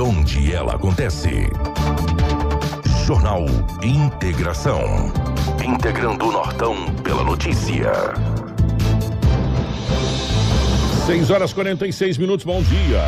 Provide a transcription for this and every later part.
onde ela acontece. Jornal Integração. Integrando o Nortão pela notícia. 6 horas 46 minutos, bom dia.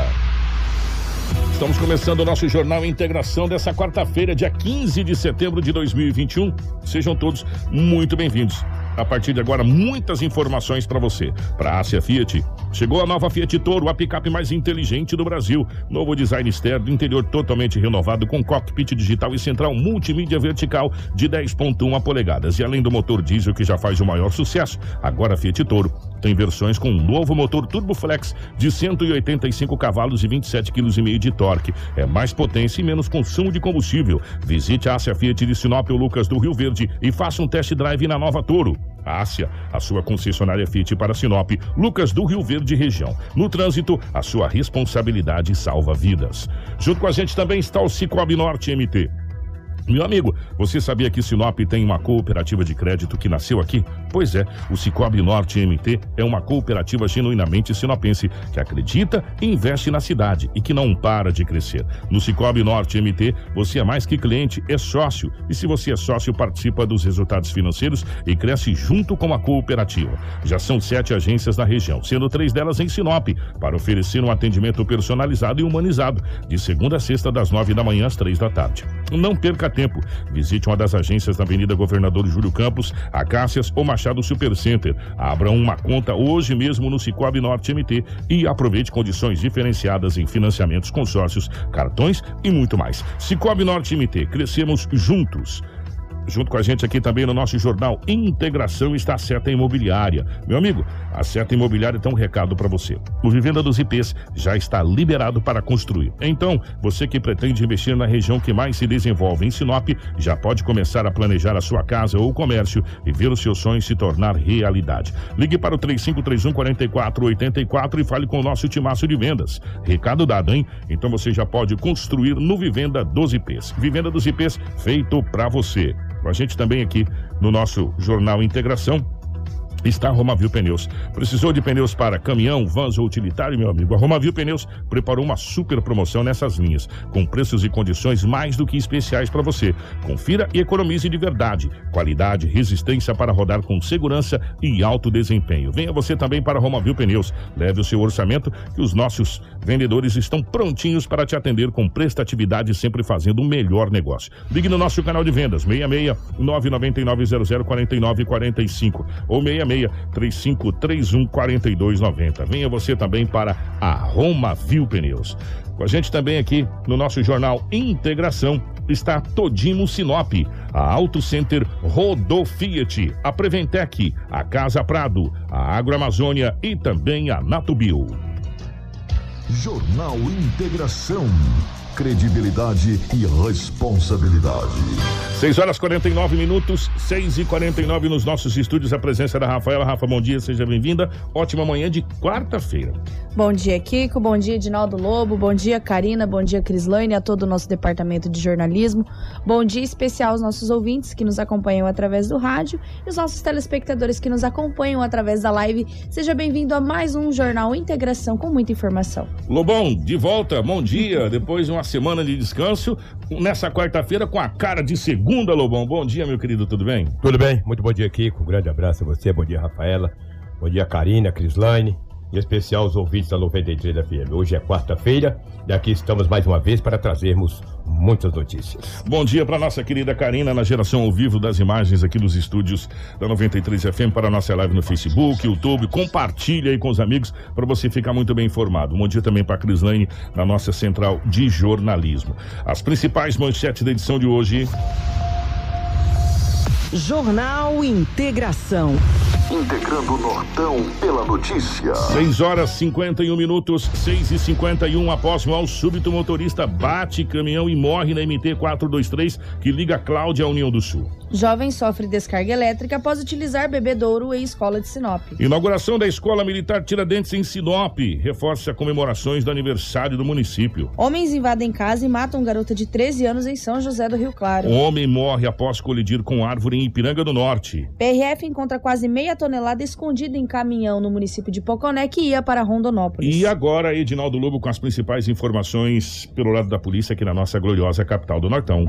Estamos começando o nosso Jornal Integração dessa quarta-feira, dia 15 de setembro de 2021. Sejam todos muito bem-vindos. A partir de agora, muitas informações para você. Para a Ásia Fiat, chegou a nova Fiat Toro, a picape mais inteligente do Brasil. Novo design externo, interior totalmente renovado com cockpit digital e central multimídia vertical de 10.1 polegadas. E além do motor diesel que já faz o maior sucesso, agora a Fiat Toro tem versões com um novo motor Turbo Flex de 185 cavalos e 27,5 kg de torque. É mais potência e menos consumo de combustível. Visite a Ásia Fiat de Sinop ou Lucas do Rio Verde e faça um test drive na nova Toro. Ásia, a sua concessionária Fiat para Sinop, Lucas do Rio Verde região. No trânsito, a sua responsabilidade salva vidas. Junto com a gente também está o Cicobi Norte MT. Meu amigo, você sabia que Sinop tem uma cooperativa de crédito que nasceu aqui? Pois é, o Cicobi Norte MT é uma cooperativa genuinamente sinopense que acredita e investe na cidade e que não para de crescer. No Cicobi Norte MT, você é mais que cliente, é sócio. E se você é sócio, participa dos resultados financeiros e cresce junto com a cooperativa. Já são sete agências na região, sendo três delas em Sinop, para oferecer um atendimento personalizado e humanizado, de segunda a sexta, das nove da manhã às três da tarde. Não perca tempo. Visite uma das agências na Avenida Governador Júlio Campos, Acácias ou Machado Supercenter. Abra uma conta hoje mesmo no Cicobi Norte MT e aproveite condições diferenciadas em financiamentos, consórcios, cartões e muito mais. Cicobi Norte MT, crescemos juntos. Junto com a gente aqui também no nosso jornal Integração está a Seta Imobiliária. Meu amigo, a Seta Imobiliária tem um recado para você. O Vivenda dos IPs já está liberado para construir. Então, você que pretende investir na região que mais se desenvolve em Sinop, já pode começar a planejar a sua casa ou comércio e ver os seus sonhos se tornar realidade. Ligue para o 3531 4484 e fale com o nosso timaço de vendas. Recado dado, hein? Então você já pode construir no Vivenda dos IPs. Vivenda dos IPs feito para você com a gente também aqui no nosso Jornal Integração está a Romavil Pneus. Precisou de pneus para caminhão, vans ou utilitário, meu amigo? A Romavil Pneus preparou uma super promoção nessas linhas, com preços e condições mais do que especiais para você. Confira e economize de verdade. Qualidade, resistência para rodar com segurança e alto desempenho. Venha você também para a Romavil Pneus. Leve o seu orçamento que os nossos vendedores estão prontinhos para te atender com prestatividade, sempre fazendo o melhor negócio. Ligue no nosso canal de vendas 66 999 00 49 45 ou 66 3531 4290. Venha você também para a Roma Viu Pneus. Com a gente também aqui no nosso jornal Integração está Todimo Sinop, a Auto Center Rodo Fiat, a Preventec, a Casa Prado, a Agroamazônia e também a Natubio. Jornal Integração credibilidade e responsabilidade. 6 horas 49 minutos, 6 e 49 nos nossos estúdios. A presença da Rafaela. Rafa, bom dia, seja bem-vinda. Ótima manhã de quarta-feira. Bom dia, Kiko. Bom dia, Edinaldo Lobo. Bom dia, Karina. Bom dia, Crislaine, a todo o nosso departamento de jornalismo. Bom dia especial aos nossos ouvintes que nos acompanham através do rádio e os nossos telespectadores que nos acompanham através da live. Seja bem-vindo a mais um Jornal Integração com muita informação. Lobão, de volta. Bom dia. Depois de uma semana de descanso, nessa quarta-feira com a cara de segunda, Lobão. Bom dia, meu querido, tudo bem? Tudo bem, muito bom dia, Kiko. Um grande abraço a você, bom dia, Rafaela. Bom dia, Karina, Crislaine, em especial os ouvintes da 93 FM. Hoje é quarta-feira e aqui estamos mais uma vez para trazermos muitas notícias. Bom dia para nossa querida Karina na geração ao vivo das imagens aqui dos estúdios da 93 FM para a nossa live no Facebook, YouTube. Compartilhe aí com os amigos para você ficar muito bem informado. Bom dia também para a Crislane na nossa central de jornalismo. As principais manchetes da edição de hoje. Jornal Integração. Integrando o Nortão pela notícia. 6 horas 51 minutos, 6 e 51 após mal súbito, motorista bate caminhão e morre na MT 423 que liga Cláudia à União do Sul. Jovem sofre descarga elétrica após utilizar bebedouro em escola de Sinop. Inauguração da Escola Militar Tiradentes em Sinop reforça comemorações do aniversário do município. Homens invadem casa e matam garota de 13 anos em São José do Rio Claro. Homem morre após colidir com árvore em Ipiranga do Norte. PRF encontra quase meia meia tonelada escondida em caminhão no município de Poconé que ia para Rondonópolis. E agora, Edinaldo Lobo com as principais informações pelo lado da polícia aqui na nossa gloriosa capital do Nortão.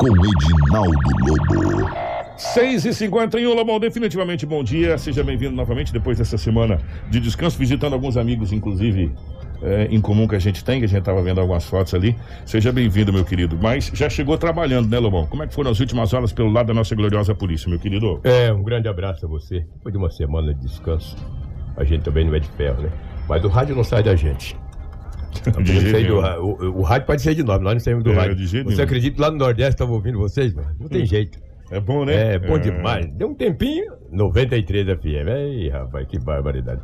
Com Edinaldo Lobo. 6 e 51 Lobão, definitivamente bom dia. Seja bem-vindo novamente depois dessa semana de descanso, visitando alguns amigos, inclusive é, em comum que a gente tem, que a gente estava vendo algumas fotos ali. Seja bem-vindo, meu querido. Mas já chegou trabalhando, né, Lobão? Como é que foram as últimas horas pelo lado da nossa gloriosa polícia, meu querido? É, um grande abraço a você. Depois de uma semana de descanso, a gente também não é de ferro, né? Mas o rádio não sai da gente. De jeito do o, o rádio pode ser de nós, nós não saímos do É, rádio. Você nenhum. acredita que lá no Nordeste estava ouvindo vocês, mano? Não tem jeito. É bom, né? É, bom demais. Deu um tempinho, 93 FM. Ei, rapaz, que barbaridade.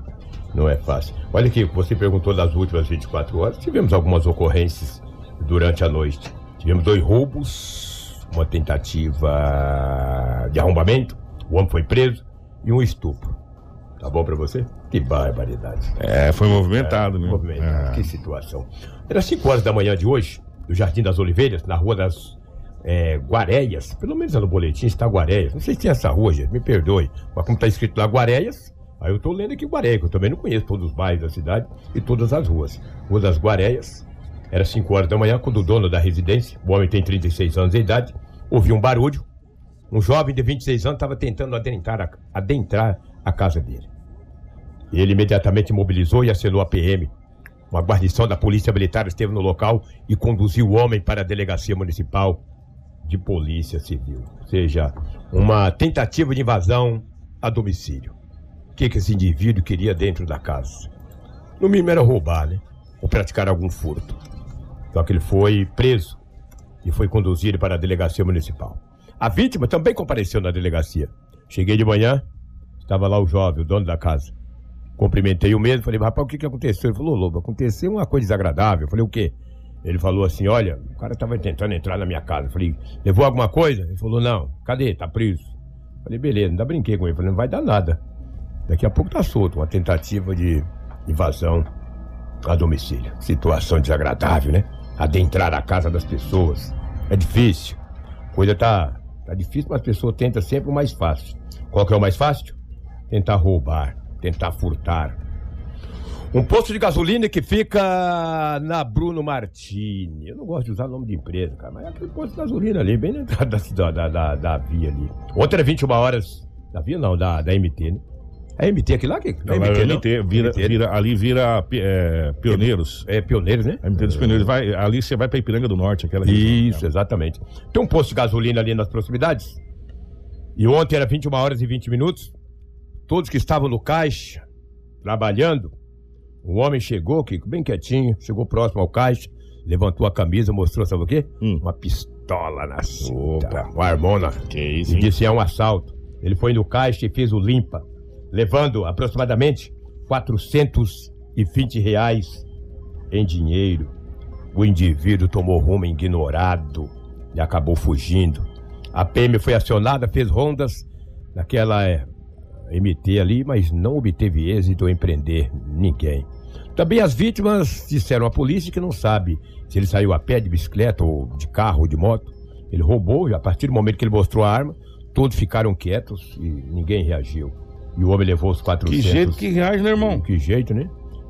Não é fácil. Olha aqui, você perguntou das últimas 24 horas. Tivemos algumas ocorrências durante a noite. Tivemos dois roubos, uma tentativa de arrombamento, o homem foi preso e um estupro. Tá bom pra você? Que barbaridade. É, foi movimentado, né? Movimentado. É. Que situação. Era 5 horas da manhã de hoje, no Jardim das Oliveiras, na Rua das é, Guareias. Pelo menos no boletim está Guareias. Não sei se tem essa rua, gente, me perdoe. Mas como está escrito lá Guareias, aí eu tô lendo aqui Guareias, que eu também não conheço todos os bairros da cidade e todas as ruas. Rua das Guareias. Era 5 horas da manhã, quando o dono da residência, o homem tem 36 anos de idade, ouviu um barulho. Um jovem de 26 anos estava tentando adentrar a, adentrar a casa dele. Ele imediatamente mobilizou e acionou a PM. Uma guarnição da Polícia Militar esteve no local e conduziu o homem para a Delegacia Municipal de Polícia Civil. Ou seja, uma tentativa de invasão a domicílio. O que, que esse indivíduo queria dentro da casa? No mínimo era roubar, né? Ou praticar algum furto. Só que ele foi preso e foi conduzido para a Delegacia Municipal. A vítima também compareceu na delegacia. Cheguei de manhã, estava lá o jovem, o dono da casa. Cumprimentei o mesmo, falei, rapaz, o que, que aconteceu? Ele falou, Lobo, aconteceu uma coisa desagradável. Eu falei, o quê? Ele falou assim, olha, o cara estava tentando entrar na minha casa. Eu falei, levou alguma coisa? Ele falou, não. Cadê? Tá preso. Eu falei, beleza, ainda brinquei com ele. Eu falei, não vai dar nada. Daqui a pouco tá solto. Uma tentativa de invasão a domicílio. Situação desagradável, né? Adentrar a casa das pessoas. É difícil. Coisa tá, tá difícil, mas a pessoa tenta sempre o mais fácil. Qual que é o mais fácil? Tentar roubar, tentar furtar. Um posto de gasolina que fica na Bruno Martini. Eu não gosto de usar nome de empresa, cara, mas é aquele posto de gasolina ali, bem na entrada da, da, da, da via ali. Ontem era 21 horas. Da via não, da, da MT, né? É MT aqui lá? Que, Não, é não? MT, vira, MT, né? vira, ali vira é, Pioneiros. É pioneiros, né? A MT dos Pioneiros. Vai, ali você vai pra Ipiranga do Norte, aquela região. Isso, exatamente. Tem um posto de gasolina ali nas proximidades. E ontem era 21 horas e 20 minutos. Todos que estavam no caixa, trabalhando, o homem chegou, Kiko, bem quietinho, chegou próximo ao caixa, levantou a camisa, mostrou, sabe o quê? Hum. Uma pistola na cinta, Opa. uma armona. Que isso, E disse, é um assalto. Ele foi no caixa e fez o limpa, levando aproximadamente 420 reais em dinheiro. O indivíduo tomou rumo ignorado e acabou fugindo. A PM foi acionada, fez rondas naquela é, MT ali, mas não obteve êxito em prender ninguém. Também as vítimas disseram à polícia que não sabe se ele saiu a pé, de bicicleta, ou de carro, ou de moto. Ele roubou e a partir do momento que ele mostrou a arma, todos ficaram quietos e ninguém reagiu. E o homem levou os 400... Que jeito que reage, né, irmão? Que jeito, né?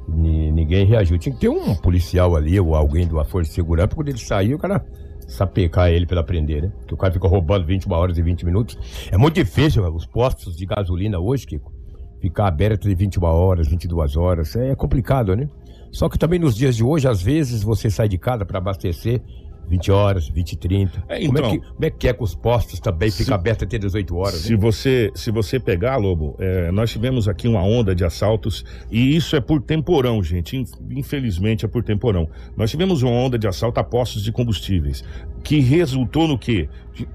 Ni- ninguém reagiu. Tinha que ter um policial ali ou alguém de uma força de segurança quando ele sair, o cara sapecar ele pra prender, né? Que o cara fica roubando 21 horas e 20 minutos. É muito difícil, cara, os postos de gasolina hoje, Kiko, ficar aberto de 21 horas, 22 horas. É complicado, né? Só que também nos dias de hoje, às vezes, você sai de casa pra abastecer 20 horas, 20 e 30. É, como, então. é que, como é que é que os postos também Se- ficam abertos até 18 horas? Se né? você, se você pegar, Lobo, é, nós tivemos aqui uma onda de assaltos e isso é por temporão, gente. In- Infelizmente é por temporão. Nós tivemos uma onda de assalto a postos de combustíveis que resultou no quê?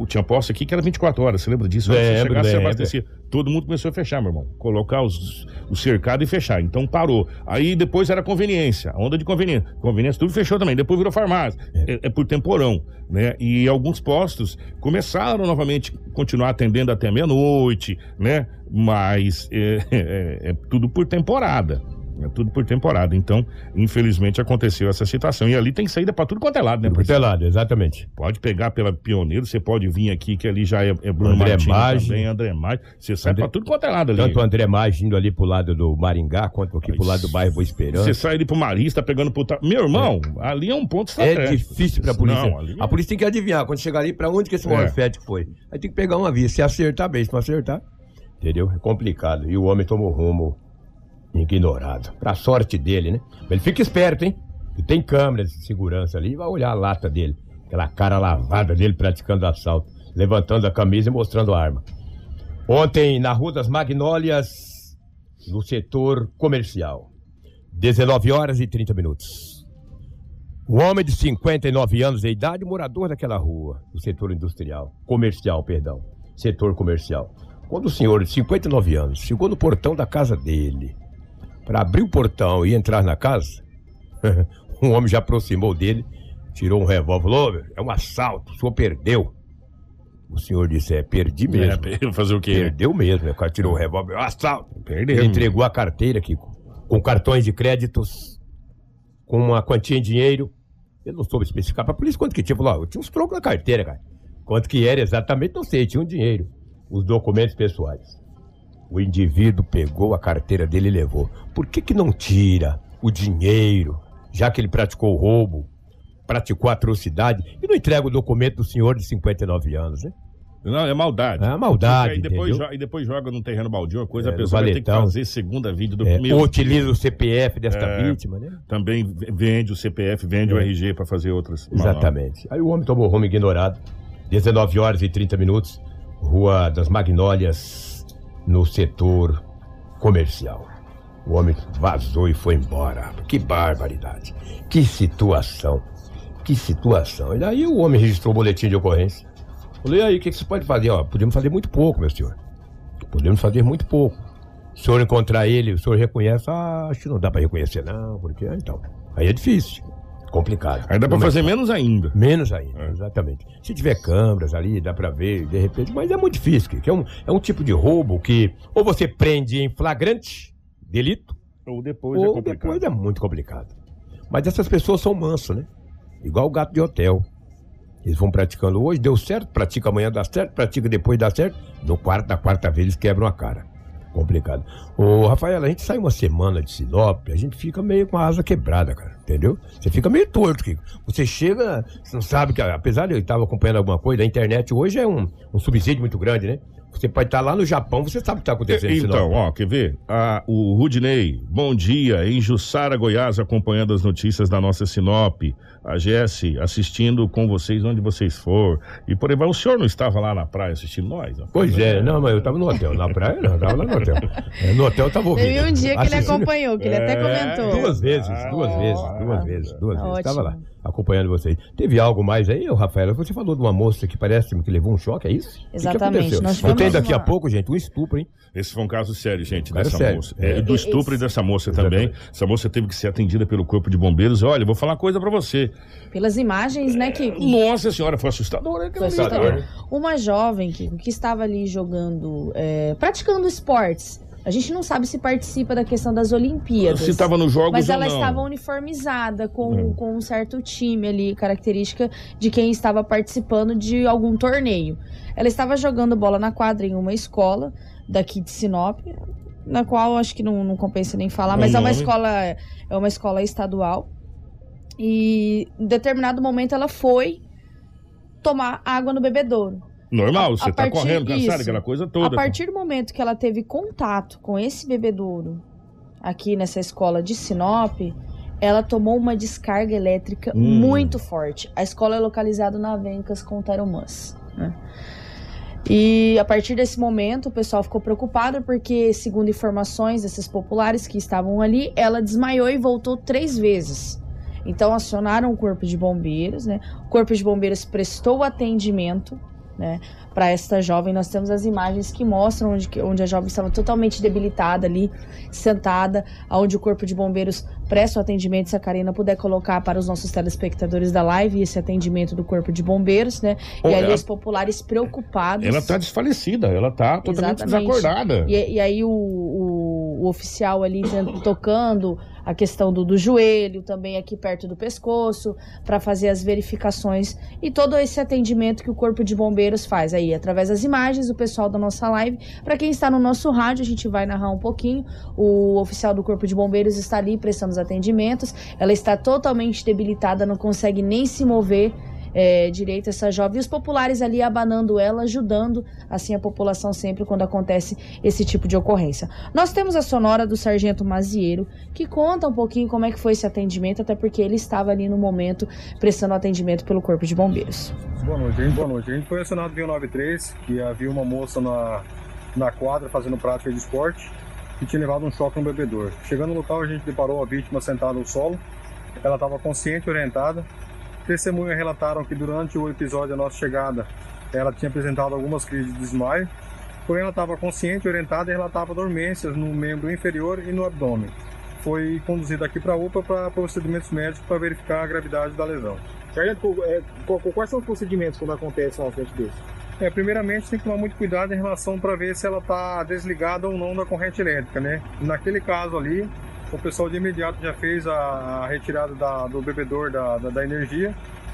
Tinha posto aqui que era 24 horas, você lembra disso? Lembro, você lembro. abastecia. Todo mundo começou a fechar, meu irmão. Colocar os, o cercado e fechar. Então parou. Aí depois era conveniência, onda de conveniência. Conveniência, tudo fechou também. Depois virou farmácia. É, é por temporão, né? E alguns postos começaram novamente a continuar atendendo até meia-noite, né? Mas é, é- é tudo por temporada. É tudo por temporada. Então, infelizmente, aconteceu essa situação. E ali tem saída pra tudo quanto é lado, né? Por telado, exatamente. Pode pegar pela Pioneiro, você pode vir aqui, que ali já é, é Bruno André Martins Maggi. também, André Maggi. Você sai André- pra tudo quanto é lado ali. Tanto o André Mais indo ali pro lado do Maringá, quanto aqui pro lado do bairro Boa Esperança. Você sai ali pro Marista, pegando pro... Meu irmão, ali é um ponto É estratégico. difícil pra polícia. Não, ali... A polícia tem que adivinhar quando chegar ali pra onde que esse É. morfético foi. Aí tem que pegar uma via. Se acertar, bem. Se não acertar, entendeu? É complicado. E o homem tomou rumo ignorado. Pra sorte dele, né? Mas ele fica esperto, hein? E tem câmeras de segurança ali. Vai olhar a lata dele. Aquela cara lavada dele praticando assalto. Levantando a camisa e mostrando a arma. Ontem, na Rua das Magnólias, no setor comercial. 19 horas e 30 minutos. Um homem de 59 anos de idade, morador daquela rua, do setor industrial, comercial, perdão, setor comercial. Quando o senhor de 59 anos chegou no portão da casa dele, para abrir o portão e entrar na casa, um homem já aproximou dele, tirou um revólver, falou, "Ô, meu, é um assalto, o senhor perdeu. O senhor disse, é, perdi mesmo. É, fazer o quê? Perdeu mesmo, o cara tirou o revólver, é um assalto. Perdeu. Ele entregou a carteira, Kiko, com cartões de créditos, com uma quantia em dinheiro. Eu não soube especificar pra polícia quanto que tinha. Falou, ó, eu tinha uns trocos na carteira, cara. Quanto que era exatamente, não sei, tinha um dinheiro. Os documentos pessoais. O indivíduo pegou a carteira dele e levou. Por que que não tira o dinheiro, já que ele praticou o roubo, praticou a atrocidade, e não entrega o documento do senhor de 59 anos, né? Não, é maldade. É maldade, E depois, entendeu? jo- e depois joga num terreno baldio, uma coisa, É, a pessoa vai ter que valetão. fazer segunda vídeo do É, primeiro. ou utiliza o CPF desta É. vítima, né? Também vende o CPF, vende o É. RG pra fazer outras. Exatamente. Aí o homem tomou rumo ignorado. 19 horas e 30 minutos, Rua das Magnólias, no setor comercial. O homem vazou e foi embora. Que barbaridade. Que situação. Que situação. E daí o homem registrou o boletim de ocorrência. Falei, aí, o que, que você pode fazer? Ó, podemos fazer muito pouco, meu senhor. Podemos fazer muito pouco. O senhor encontrar ele, o senhor reconhece, ah, acho que não dá pra reconhecer, não, porque ah, então. Aí é difícil. Complicado. Aí dá é fazer menos ainda. Menos ainda, É. exatamente. Se tiver câmeras ali, dá pra ver, de repente, mas é muito difícil, que é um, é um tipo de roubo que ou você prende em flagrante delito, Ou depois é ou complicado. depois é muito complicado. Mas essas pessoas são mansas, né? Igual o gato de hotel. Eles vão praticando hoje, deu certo, pratica amanhã, dá certo, pratica depois, dá certo. No quarto, na quarta vez, eles quebram a cara. Complicado. Ô, Rafael, a gente sai uma semana de Sinop, a gente fica meio com a asa quebrada, cara. Entendeu? Você fica meio torto, Kiko. Você chega, você não sabe que, apesar de eu estar acompanhando alguma coisa, a internet hoje é um, um subsídio muito grande, né? Você pode estar lá no Japão, você sabe o que está acontecendo em Sinop. Então, ó, quer ver? Ah, o Rudney, bom dia, em Jussara, Goiás, acompanhando as notícias da nossa Sinop. A Jesse, assistindo com vocês onde vocês for. E por aí vai. O senhor não estava lá na praia assistindo nós? Pois é, não, mas eu tava no hotel. Na praia não, eu tava lá no hotel. É, no hotel eu tava ouvindo. Teve um dia que ele Assistindo acompanhou, que ele até É, comentou. Duas vezes, Ah, duas vezes, duas ah, vezes, duas tá vezes. ótimo. Tava lá, acompanhando vocês. Teve algo mais aí, Rafaela? Você falou de uma moça que parece que levou um choque, é isso? Que que Exatamente, Eu tenho daqui a uma- pouco, gente, um estupro, hein? Esse foi um caso sério, gente, Caso dessa sério. moça. É. É, e do estupro e dessa moça também. Exatamente. Essa moça teve que ser atendida pelo corpo de bombeiros. Olha, eu vou falar uma coisa pra você. Pelas imagens, né, Kiko? Nossa senhora, foi assustador. aquilo Foi ali, assustador. cara. Uma jovem, Kiko, que estava ali jogando, é, praticando esportes. A gente não sabe se participa da questão das Olimpíadas. Se tava nos jogos Mas ela não. estava uniformizada com, Hum. com um certo time ali, característica de quem estava participando de algum torneio. Ela estava jogando bola na quadra em uma escola daqui de Sinop, na qual acho que não, não compensa nem falar, mas é uma escola é uma escola estadual. E em determinado momento ela foi tomar água no bebedouro. Normal, A- você a tá correndo, cansado, aquela coisa A toda. partir do momento que ela teve contato com esse bebedouro aqui nessa escola de Sinop, ela tomou uma descarga elétrica Hum. muito forte. A escola é localizada na Avencas com Tarumãs. Né? E a partir desse momento o pessoal ficou preocupado porque, segundo informações desses populares que estavam ali, ela desmaiou e voltou três vezes. Então acionaram o corpo de bombeiros, né? O corpo de bombeiros prestou atendimento, né? Para esta jovem, nós temos as imagens que mostram onde, onde a jovem estava totalmente debilitada ali, sentada, onde o corpo de bombeiros presta o atendimento. Se a Karina puder colocar para os nossos telespectadores da live esse atendimento do corpo de bombeiros, né? Ô, e ali ela- os populares preocupados. Ela tá desfalecida, ela tá totalmente Exatamente. desacordada. E, e aí o, o, o oficial ali tocando a questão do, do joelho, também aqui perto do pescoço, para fazer as verificações e todo esse atendimento que o Corpo de Bombeiros faz aí, através das imagens, o pessoal da nossa live. Para quem está no nosso rádio, a gente vai narrar um pouquinho. O oficial do Corpo de Bombeiros está ali prestando os atendimentos. Ela está totalmente debilitada, não consegue nem se mover é, direito essa jovem. E os populares ali abanando ela, ajudando assim a população sempre quando acontece esse tipo de ocorrência. Nós temos a sonora do Sargento Mazieiro, que conta um pouquinho como é que foi esse atendimento, até porque ele estava ali no momento prestando atendimento pelo Corpo de Bombeiros. Boa noite, hein? Boa noite. A gente foi acionado via 93, que havia uma moça na, na quadra fazendo prática de esporte que tinha levado um choque no bebedor. Chegando no local, a gente deparou a vítima sentada no solo. Ela estava consciente orientada, Testemunhas relataram que durante o episódio da nossa chegada, ela tinha apresentado algumas crises de desmaio, porém ela estava consciente, orientada e relatava dormências no membro inferior e no abdômen. Foi conduzida aqui para a UPA para procedimentos médicos para verificar a gravidade da lesão. Sargento, é, quais são os procedimentos quando acontece um acidente desse? É, primeiramente tem que tomar muito cuidado em relação para ver se ela está desligada ou não da corrente elétrica, né? Naquele caso ali, o pessoal de imediato já fez a, retirada da, do bebedor da, da, da, energia.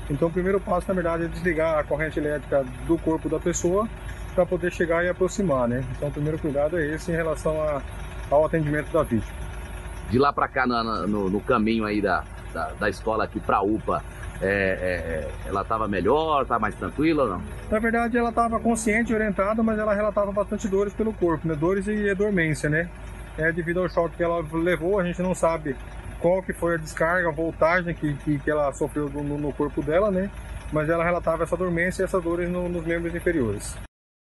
Então o primeiro passo, na verdade, é desligar a corrente elétrica do corpo da pessoa para poder chegar e aproximar, né? Então o primeiro cuidado é esse em relação a, ao atendimento da vítima. De lá para cá, no, no, caminho aí da, da, da escola aqui para a UPA, é, é, ela estava melhor, estava mais tranquila ou não? Na verdade, ela estava consciente e orientada, mas ela relatava bastante dores pelo corpo, né? Dores e dormência, né? é, devido ao choque que ela levou, a gente não sabe qual que foi a descarga, a voltagem que, que, que ela sofreu no, no, corpo dela, né? Mas ela relatava essa dormência e essas dores no, nos membros inferiores.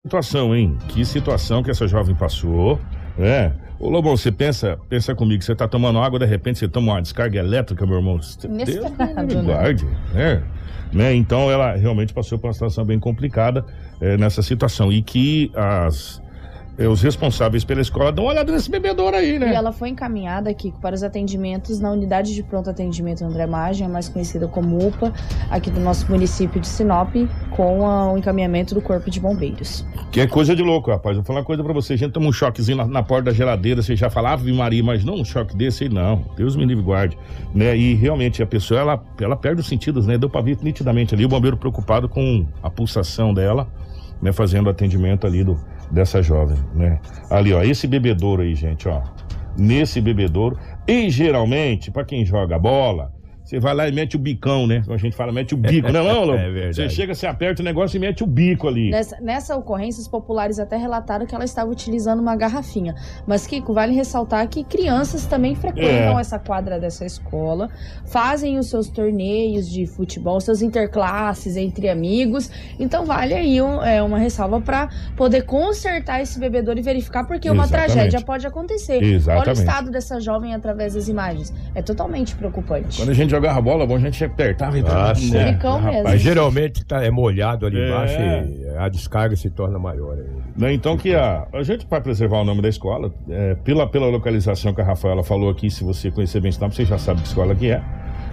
Situação, hein? Que situação que essa jovem passou, né? Ô Lobão, você pensa, pensa comigo, você tá tomando água, de repente você toma uma descarga elétrica, meu irmão. Inesperado, Deus né? guarde, né? né? Então ela realmente passou por uma situação bem complicada é, nessa situação. E que as é, os responsáveis pela escola dão uma olhada nesse bebedouro aí, né? E ela foi encaminhada aqui para os atendimentos na unidade de pronto atendimento André Magem, mais conhecida como UPA, aqui do nosso município de Sinop, com a, o encaminhamento do Corpo de Bombeiros. Que é coisa de louco, rapaz. Vou falar uma coisa para você. A gente toma um choquezinho na, na, porta da geladeira, você já falava, Ave Maria, mas não um choque desse aí, não. Deus me livre guarde. Né? E realmente a pessoa, ela, ela perde os sentidos, né? Deu para ver nitidamente ali o bombeiro preocupado com a pulsação dela, né? Fazendo o atendimento ali do dessa jovem, né? Ali, ó, esse bebedouro aí, gente, ó. Nesse bebedouro. E geralmente, para quem joga bola, você vai lá e mete o bicão, né? Como a gente fala, mete o bico, não é não, Lobo? É verdade. Você chega, você aperta o negócio e mete o bico ali. Nessa, nessa, ocorrência, os populares até relataram que ela estava utilizando uma garrafinha. Mas, Kiko, vale ressaltar que crianças também frequentam é. essa quadra dessa escola, fazem os seus torneios de futebol, seus interclasses entre amigos. Então, vale aí um, é, uma ressalva para poder consertar esse bebedouro e verificar, porque uma tragédia pode acontecer. Exatamente. Olha o estado dessa jovem através das imagens. É totalmente preocupante. Quando a gente jogava bola, bom, a gente apertava e ah? Mas geralmente tá, é molhado ali é. embaixo e a descarga se torna maior. Né, então que a, a gente vai preservar o nome da escola, é, pela, pela localização que a Rafaela falou aqui, se você conhecer bem esse nome, você já sabe que escola que é.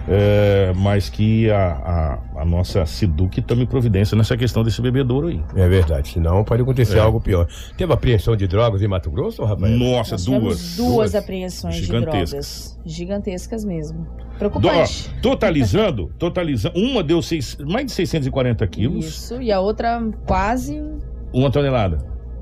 É, mas que a, a, a nossa Siduc tome providência nessa questão desse bebedouro aí. É verdade, senão pode acontecer é. algo pior. Teve apreensão de drogas em Mato Grosso, Rafael? Nossa, duas, duas. Duas apreensões de drogas. Gigantescas mesmo. Preocupante. Do, totalizando, totalizando, uma deu seis, mais de 640 quilos. Isso, e a outra quase. Uma tonelada.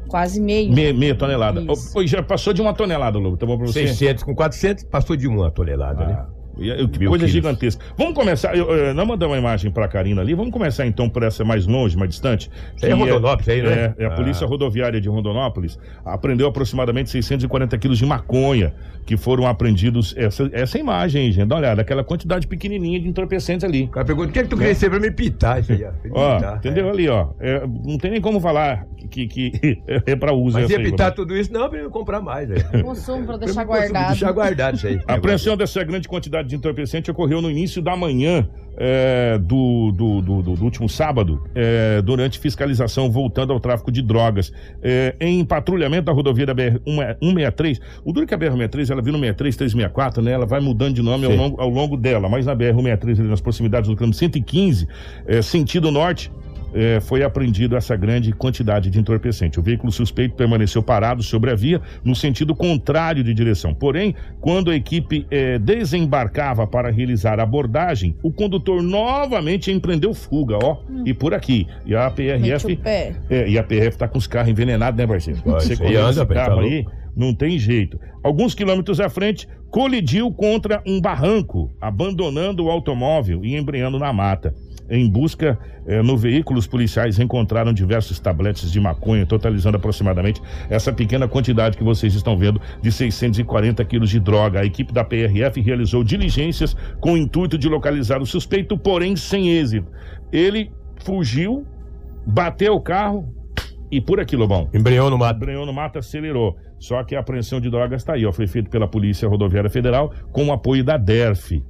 Quase meio. Meia, meia tonelada. Isso. Já passou de uma tonelada, Lobo. Tá bom pra você? 600 com 400, passou de uma tonelada, ah. né? Que coisa quilos. gigantesca. Vamos começar, eu, eu, não mandar uma imagem para a Karina ali, vamos começar então por essa mais longe, mais distante. é Rondonópolis aí, né? É, é a ah. Polícia Rodoviária de Rondonópolis apreendeu aproximadamente 640 quilos de maconha que foram apreendidos. Essa, essa imagem aí, gente, dá uma olhada, aquela quantidade pequenininha de entorpecentes ali. O cara pergunta, o que é que tu queria ser pra me pitar isso aí? ó, entendeu? É. Ali, ó, é, não tem nem como falar que, que, é para uso. Mas ia pitar tudo isso, não, pra comprar mais. É. Consumo, para deixar guardado. Deixar guardado isso aí. A apreensão dessa grande quantidade de entorpecente ocorreu no início da manhã é, do, do, do, do, último sábado, é, durante fiscalização voltando ao tráfico de drogas. É, em patrulhamento da rodovia da BR-163, o duro que a BR-163, ela viu no 63, 364, né? Ela vai mudando de nome ao longo, ao longo, dela, mas na BR-163, nas proximidades do quilômetro 115, é, sentido norte, eh, foi apreendido essa grande quantidade de entorpecente. O veículo suspeito permaneceu parado sobre a via no sentido contrário de direção. Porém, quando a equipe eh, desembarcava para realizar a abordagem, o condutor novamente empreendeu fuga, ó, e por aqui. E a PRF, é, e a PRF tá com os carros envenenados, né, parceiro? Vai, Você anda, esse bem, tá carro louco. aí, não tem jeito. Alguns quilômetros à frente, colidiu contra um barranco, abandonando o automóvel e embreando na mata. Em busca eh, no veículo, os policiais encontraram diversos tabletes de maconha, totalizando aproximadamente essa pequena quantidade que vocês estão vendo de 640 quilos de droga. A equipe da PRF realizou diligências com o intuito de localizar o suspeito, porém sem êxito. Ele fugiu, bateu o carro e por aqui, Lobão. Embreou no mato. Embreou no mato, acelerou. Só que a apreensão de drogas está aí, ó. Foi feito pela Polícia Rodoviária Federal com o apoio da DERF.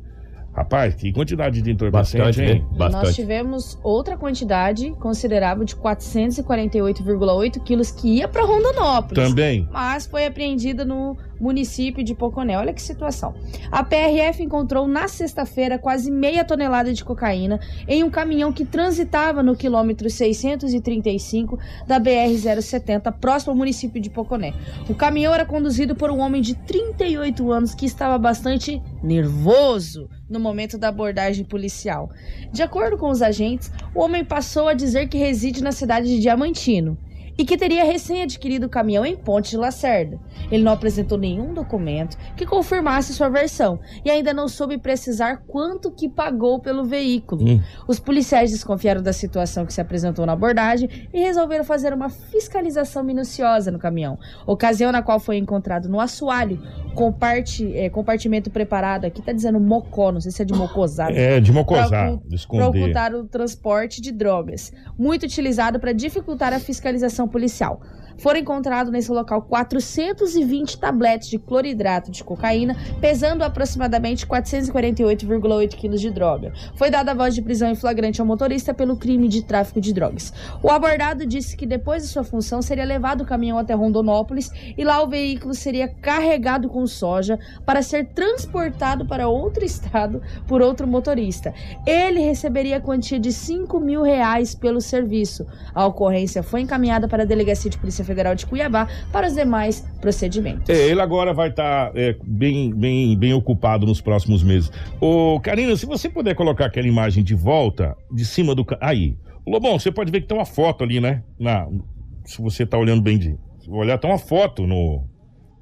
Rapaz, que quantidade de entorpecente, Bastante, hein? né? Nós Bastante. tivemos outra quantidade considerável de 448,8 quilos que ia para Rondonópolis. Também. Mas foi apreendida no município de Poconé. Olha que situação. A PRF encontrou na sexta-feira quase meia tonelada de cocaína em um caminhão que transitava no quilômetro 635 da BR-070, próximo ao município de Poconé. O caminhão era conduzido por um homem de 38 anos que estava bastante nervoso no momento da abordagem policial. De acordo com os agentes, o homem passou a dizer que reside na cidade de Diamantino e que teria recém-adquirido o caminhão em Ponte de Lacerda. Ele não apresentou nenhum documento que confirmasse sua versão e ainda não soube precisar quanto que pagou pelo veículo. Hum. Os policiais desconfiaram da situação que se apresentou na abordagem e resolveram fazer uma fiscalização minuciosa no caminhão, ocasião na qual foi encontrado no assoalho comparte, é, compartimento preparado, aqui tá dizendo mocó, não sei se é de mocosado, É, de ocult- de para esconder. ocultar o transporte de drogas, muito utilizado para dificultar a fiscalização policial. Foram encontrados nesse local 420 tabletes de cloridrato de cocaína, pesando aproximadamente 448,8 quilos de droga. Foi dada a voz de prisão em flagrante ao motorista pelo crime de tráfico de drogas. O abordado disse que depois de sua função seria levado o caminhão até Rondonópolis e lá o veículo seria carregado com soja para ser transportado para outro estado por outro motorista. Ele receberia a quantia de 5 mil reais pelo serviço. A ocorrência foi encaminhada para a Delegacia de Polícia Federal de Cuiabá para os demais procedimentos. É, ele agora vai estar bem, bem, bem ocupado nos próximos meses. Ô, Karina, se você puder colocar aquela imagem de volta, de cima do. Aí. Lobão, você pode ver que tem uma foto ali, né? Na, se você tá olhando bem de. Se olhar, tem uma foto no,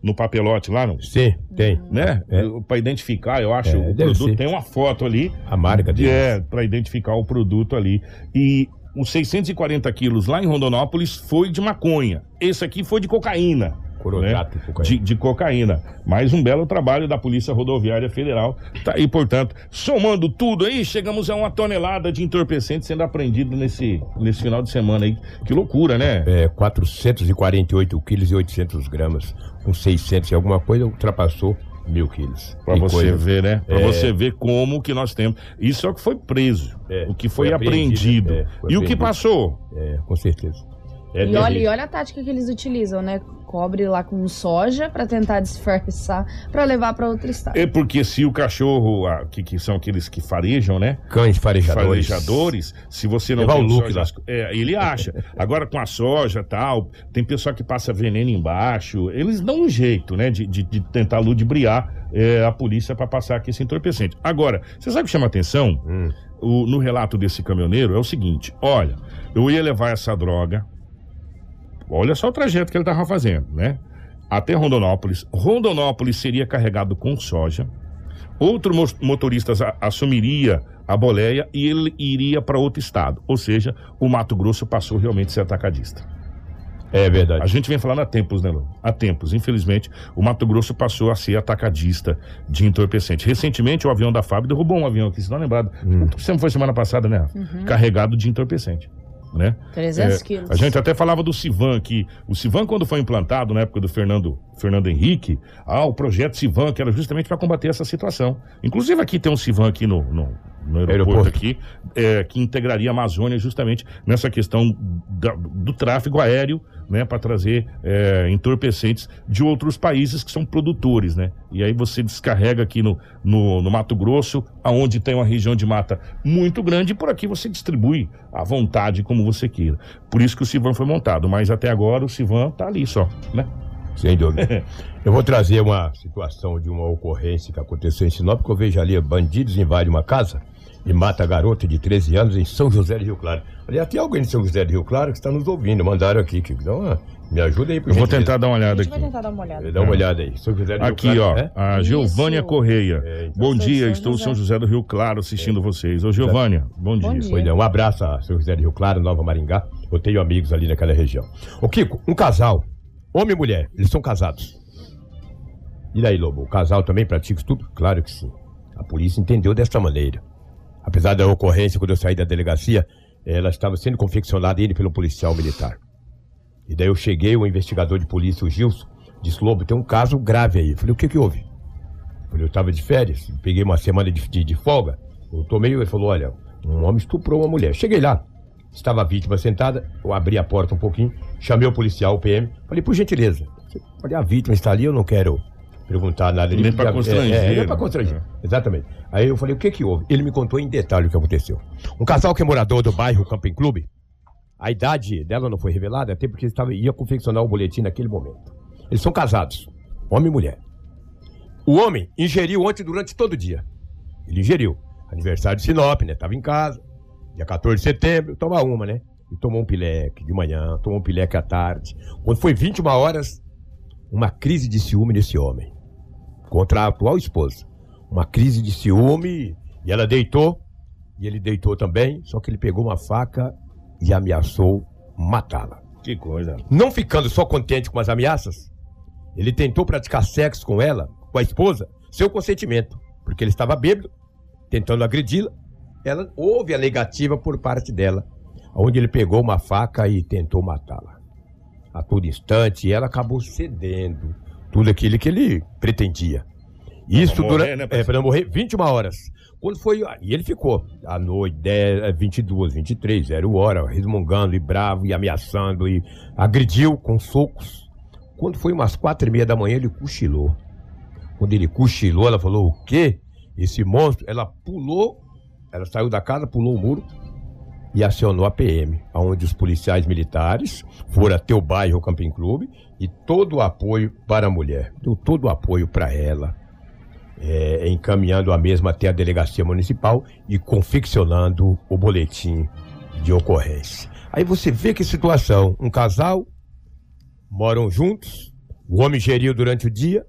no papelote lá, não, Sim, tem. né? É. Para identificar, eu acho, É, o produto. ser. Tem uma foto ali. A marca dele. É, para identificar o produto ali. E os 640 quilos lá em Rondonópolis foi de maconha. Esse aqui foi de cocaína. Coronato, né? cocaína. de, de cocaína. Mais um belo trabalho da Polícia Rodoviária Federal. Tá aí, portanto, somando tudo aí, chegamos a uma tonelada de entorpecente sendo apreendido nesse, nesse final de semana aí. Que loucura, né? É, 448 quilos e 800 gramas. Com 600 e alguma coisa, ultrapassou mil quilos. Pra Que você coisa. ver, né? Pra É. você ver como que nós temos. Isso é o que foi preso. É, o que foi, foi apreendido. apreendido, é, foi e o que apreendido. passou? É, com certeza. É E olha, e olha a tática que eles utilizam, né? Cobre lá com soja para tentar disfarçar, para levar para outro estado. É porque se o cachorro, ah, que, que são aqueles que farejam, né? Cães farejadores. farejadores, se você não Levar tem o look soja, é, ele acha. Agora com a soja tal, tem pessoal que passa veneno embaixo, eles dão um jeito, né, de, de, de tentar ludibriar é, a polícia para passar aqui esse entorpecente. Agora, você sabe o que chama atenção? Hum. O- no relato desse caminhoneiro é o seguinte: olha, eu ia levar essa droga, olha só o trajeto que ele estava fazendo, né? Até Rondonópolis. Rondonópolis seria carregado com soja. Outro mo- motorista a- assumiria a boleia e ele iria para outro estado. Ou seja, o Mato Grosso passou realmente a ser atacadista. É verdade. A gente vem falando há tempos, né, Lu? Há tempos. Infelizmente, o Mato Grosso passou a ser atacadista de entorpecente. Recentemente, o avião da FAB derrubou um avião aqui, se não lembrado. Hum. Sempre foi semana passada, né? Uhum. Carregado de entorpecente. Né? 300 É, quilos. A gente até falava do Civan aqui. O Civan, quando foi implantado na época do Fernando, Fernando Henrique, ah, o projeto Civan, que era justamente para combater essa situação. Inclusive, aqui tem um Civan aqui no, no, no aeroporto, Aeroporto. aqui, é, que integraria a Amazônia justamente nessa questão da- do tráfego aéreo né, para trazer é, entorpecentes de outros países que são produtores, né? E aí você descarrega aqui no, no, no Mato Grosso, aonde tem uma região de mata muito grande, e por aqui você distribui à vontade, como você queira. Por isso que o Civan foi montado, mas até agora o Civan tá ali só, né? Sem dúvida. Eu vou trazer uma situação de uma ocorrência que aconteceu em Sinop, porque eu vejo ali bandidos invadem uma casa e mata a garota de 13 anos em São José de Rio Claro. Aliás, tem alguém de São José de Rio Claro que está nos ouvindo, mandaram aqui. Que, então, me ajuda aí, por Eu vou tentar dar uma A olhada gente vai aqui. tentar dar uma olhada. Dá uma olhada aí. São José de Rio Aqui, ó, Claro. é? a Isso. Giovânia Correia. É, então. Bom dia, São estou em São José. Do Rio Claro assistindo vocês. Ô, Giovânia, bom dia. Bom dia. Pois é, um abraço a São José de Rio Claro, Nova Maringá. Eu tenho amigos ali naquela região. Ô, Kiko, um casal, homem e mulher, eles são casados. E daí, Lobo? O casal também pratica tudo? Claro que sim. A polícia entendeu desta maneira. Apesar da ocorrência, quando eu saí da delegacia, ela estava sendo confeccionada ele pelo policial militar. E daí eu cheguei, o investigador de polícia, o Gilson, disse, Lobo, tem um caso grave aí. Eu falei, o que que houve? Eu falei, eu estava de férias, peguei uma semana de, de, de folga. Eu tomei, ele falou, olha, um homem estuprou uma mulher. Cheguei lá, estava a vítima sentada, eu abri a porta um pouquinho, chamei o policial, o PM, falei, por gentileza, olha, a vítima está ali, eu não quero perguntar nada. Nem pra É, constranger, É, nem né? pra constranger, exatamente. Aí eu falei, o que que houve? Ele me contou em detalhe o que aconteceu. Um casal que é morador do bairro Camping Clube, a idade dela não foi revelada, até porque estava, ia confeccionar o boletim naquele momento. Eles são casados, homem e mulher. O homem ingeriu ontem durante todo o dia. Ele ingeriu. Aniversário de Sinop, né? Tava em casa. Dia 14 de setembro, toma uma, né? E tomou um pileque de manhã, tomou um pileque à tarde. Quando foi 21 horas, uma crise de ciúme nesse homem. Contra a atual esposa. Uma crise de ciúme. E ela deitou. E ele deitou também. Só que ele pegou uma faca e ameaçou matá-la. Que coisa. Não ficando só contente com as ameaças, ele tentou praticar sexo com ela, com a esposa, sem o consentimento, porque ele estava bêbado, tentando agredi-la. Ela houve a negativa por parte dela, onde ele pegou uma faca e tentou matá-la. A todo instante, ela acabou cedendo tudo aquilo que ele pretendia. Isso durante. né, é, para não morrer 21 horas. Quando foi. E ele ficou à noite, 10, 22, 23, zero hora, resmungando e bravo e ameaçando e agrediu com socos. Quando foi umas quatro e meia da manhã, ele cochilou. Quando ele cochilou, ela falou: O quê? Esse monstro? Ela pulou, ela saiu da casa, pulou o muro e acionou a PM, onde os policiais militares foram até o bairro Camping Clube e todo o apoio para a mulher. Deu todo o apoio para ela é, encaminhando a mesma até a delegacia municipal e confeccionando o boletim de ocorrência. Aí você vê que situação, um casal moram juntos, o homem geriu durante o dia,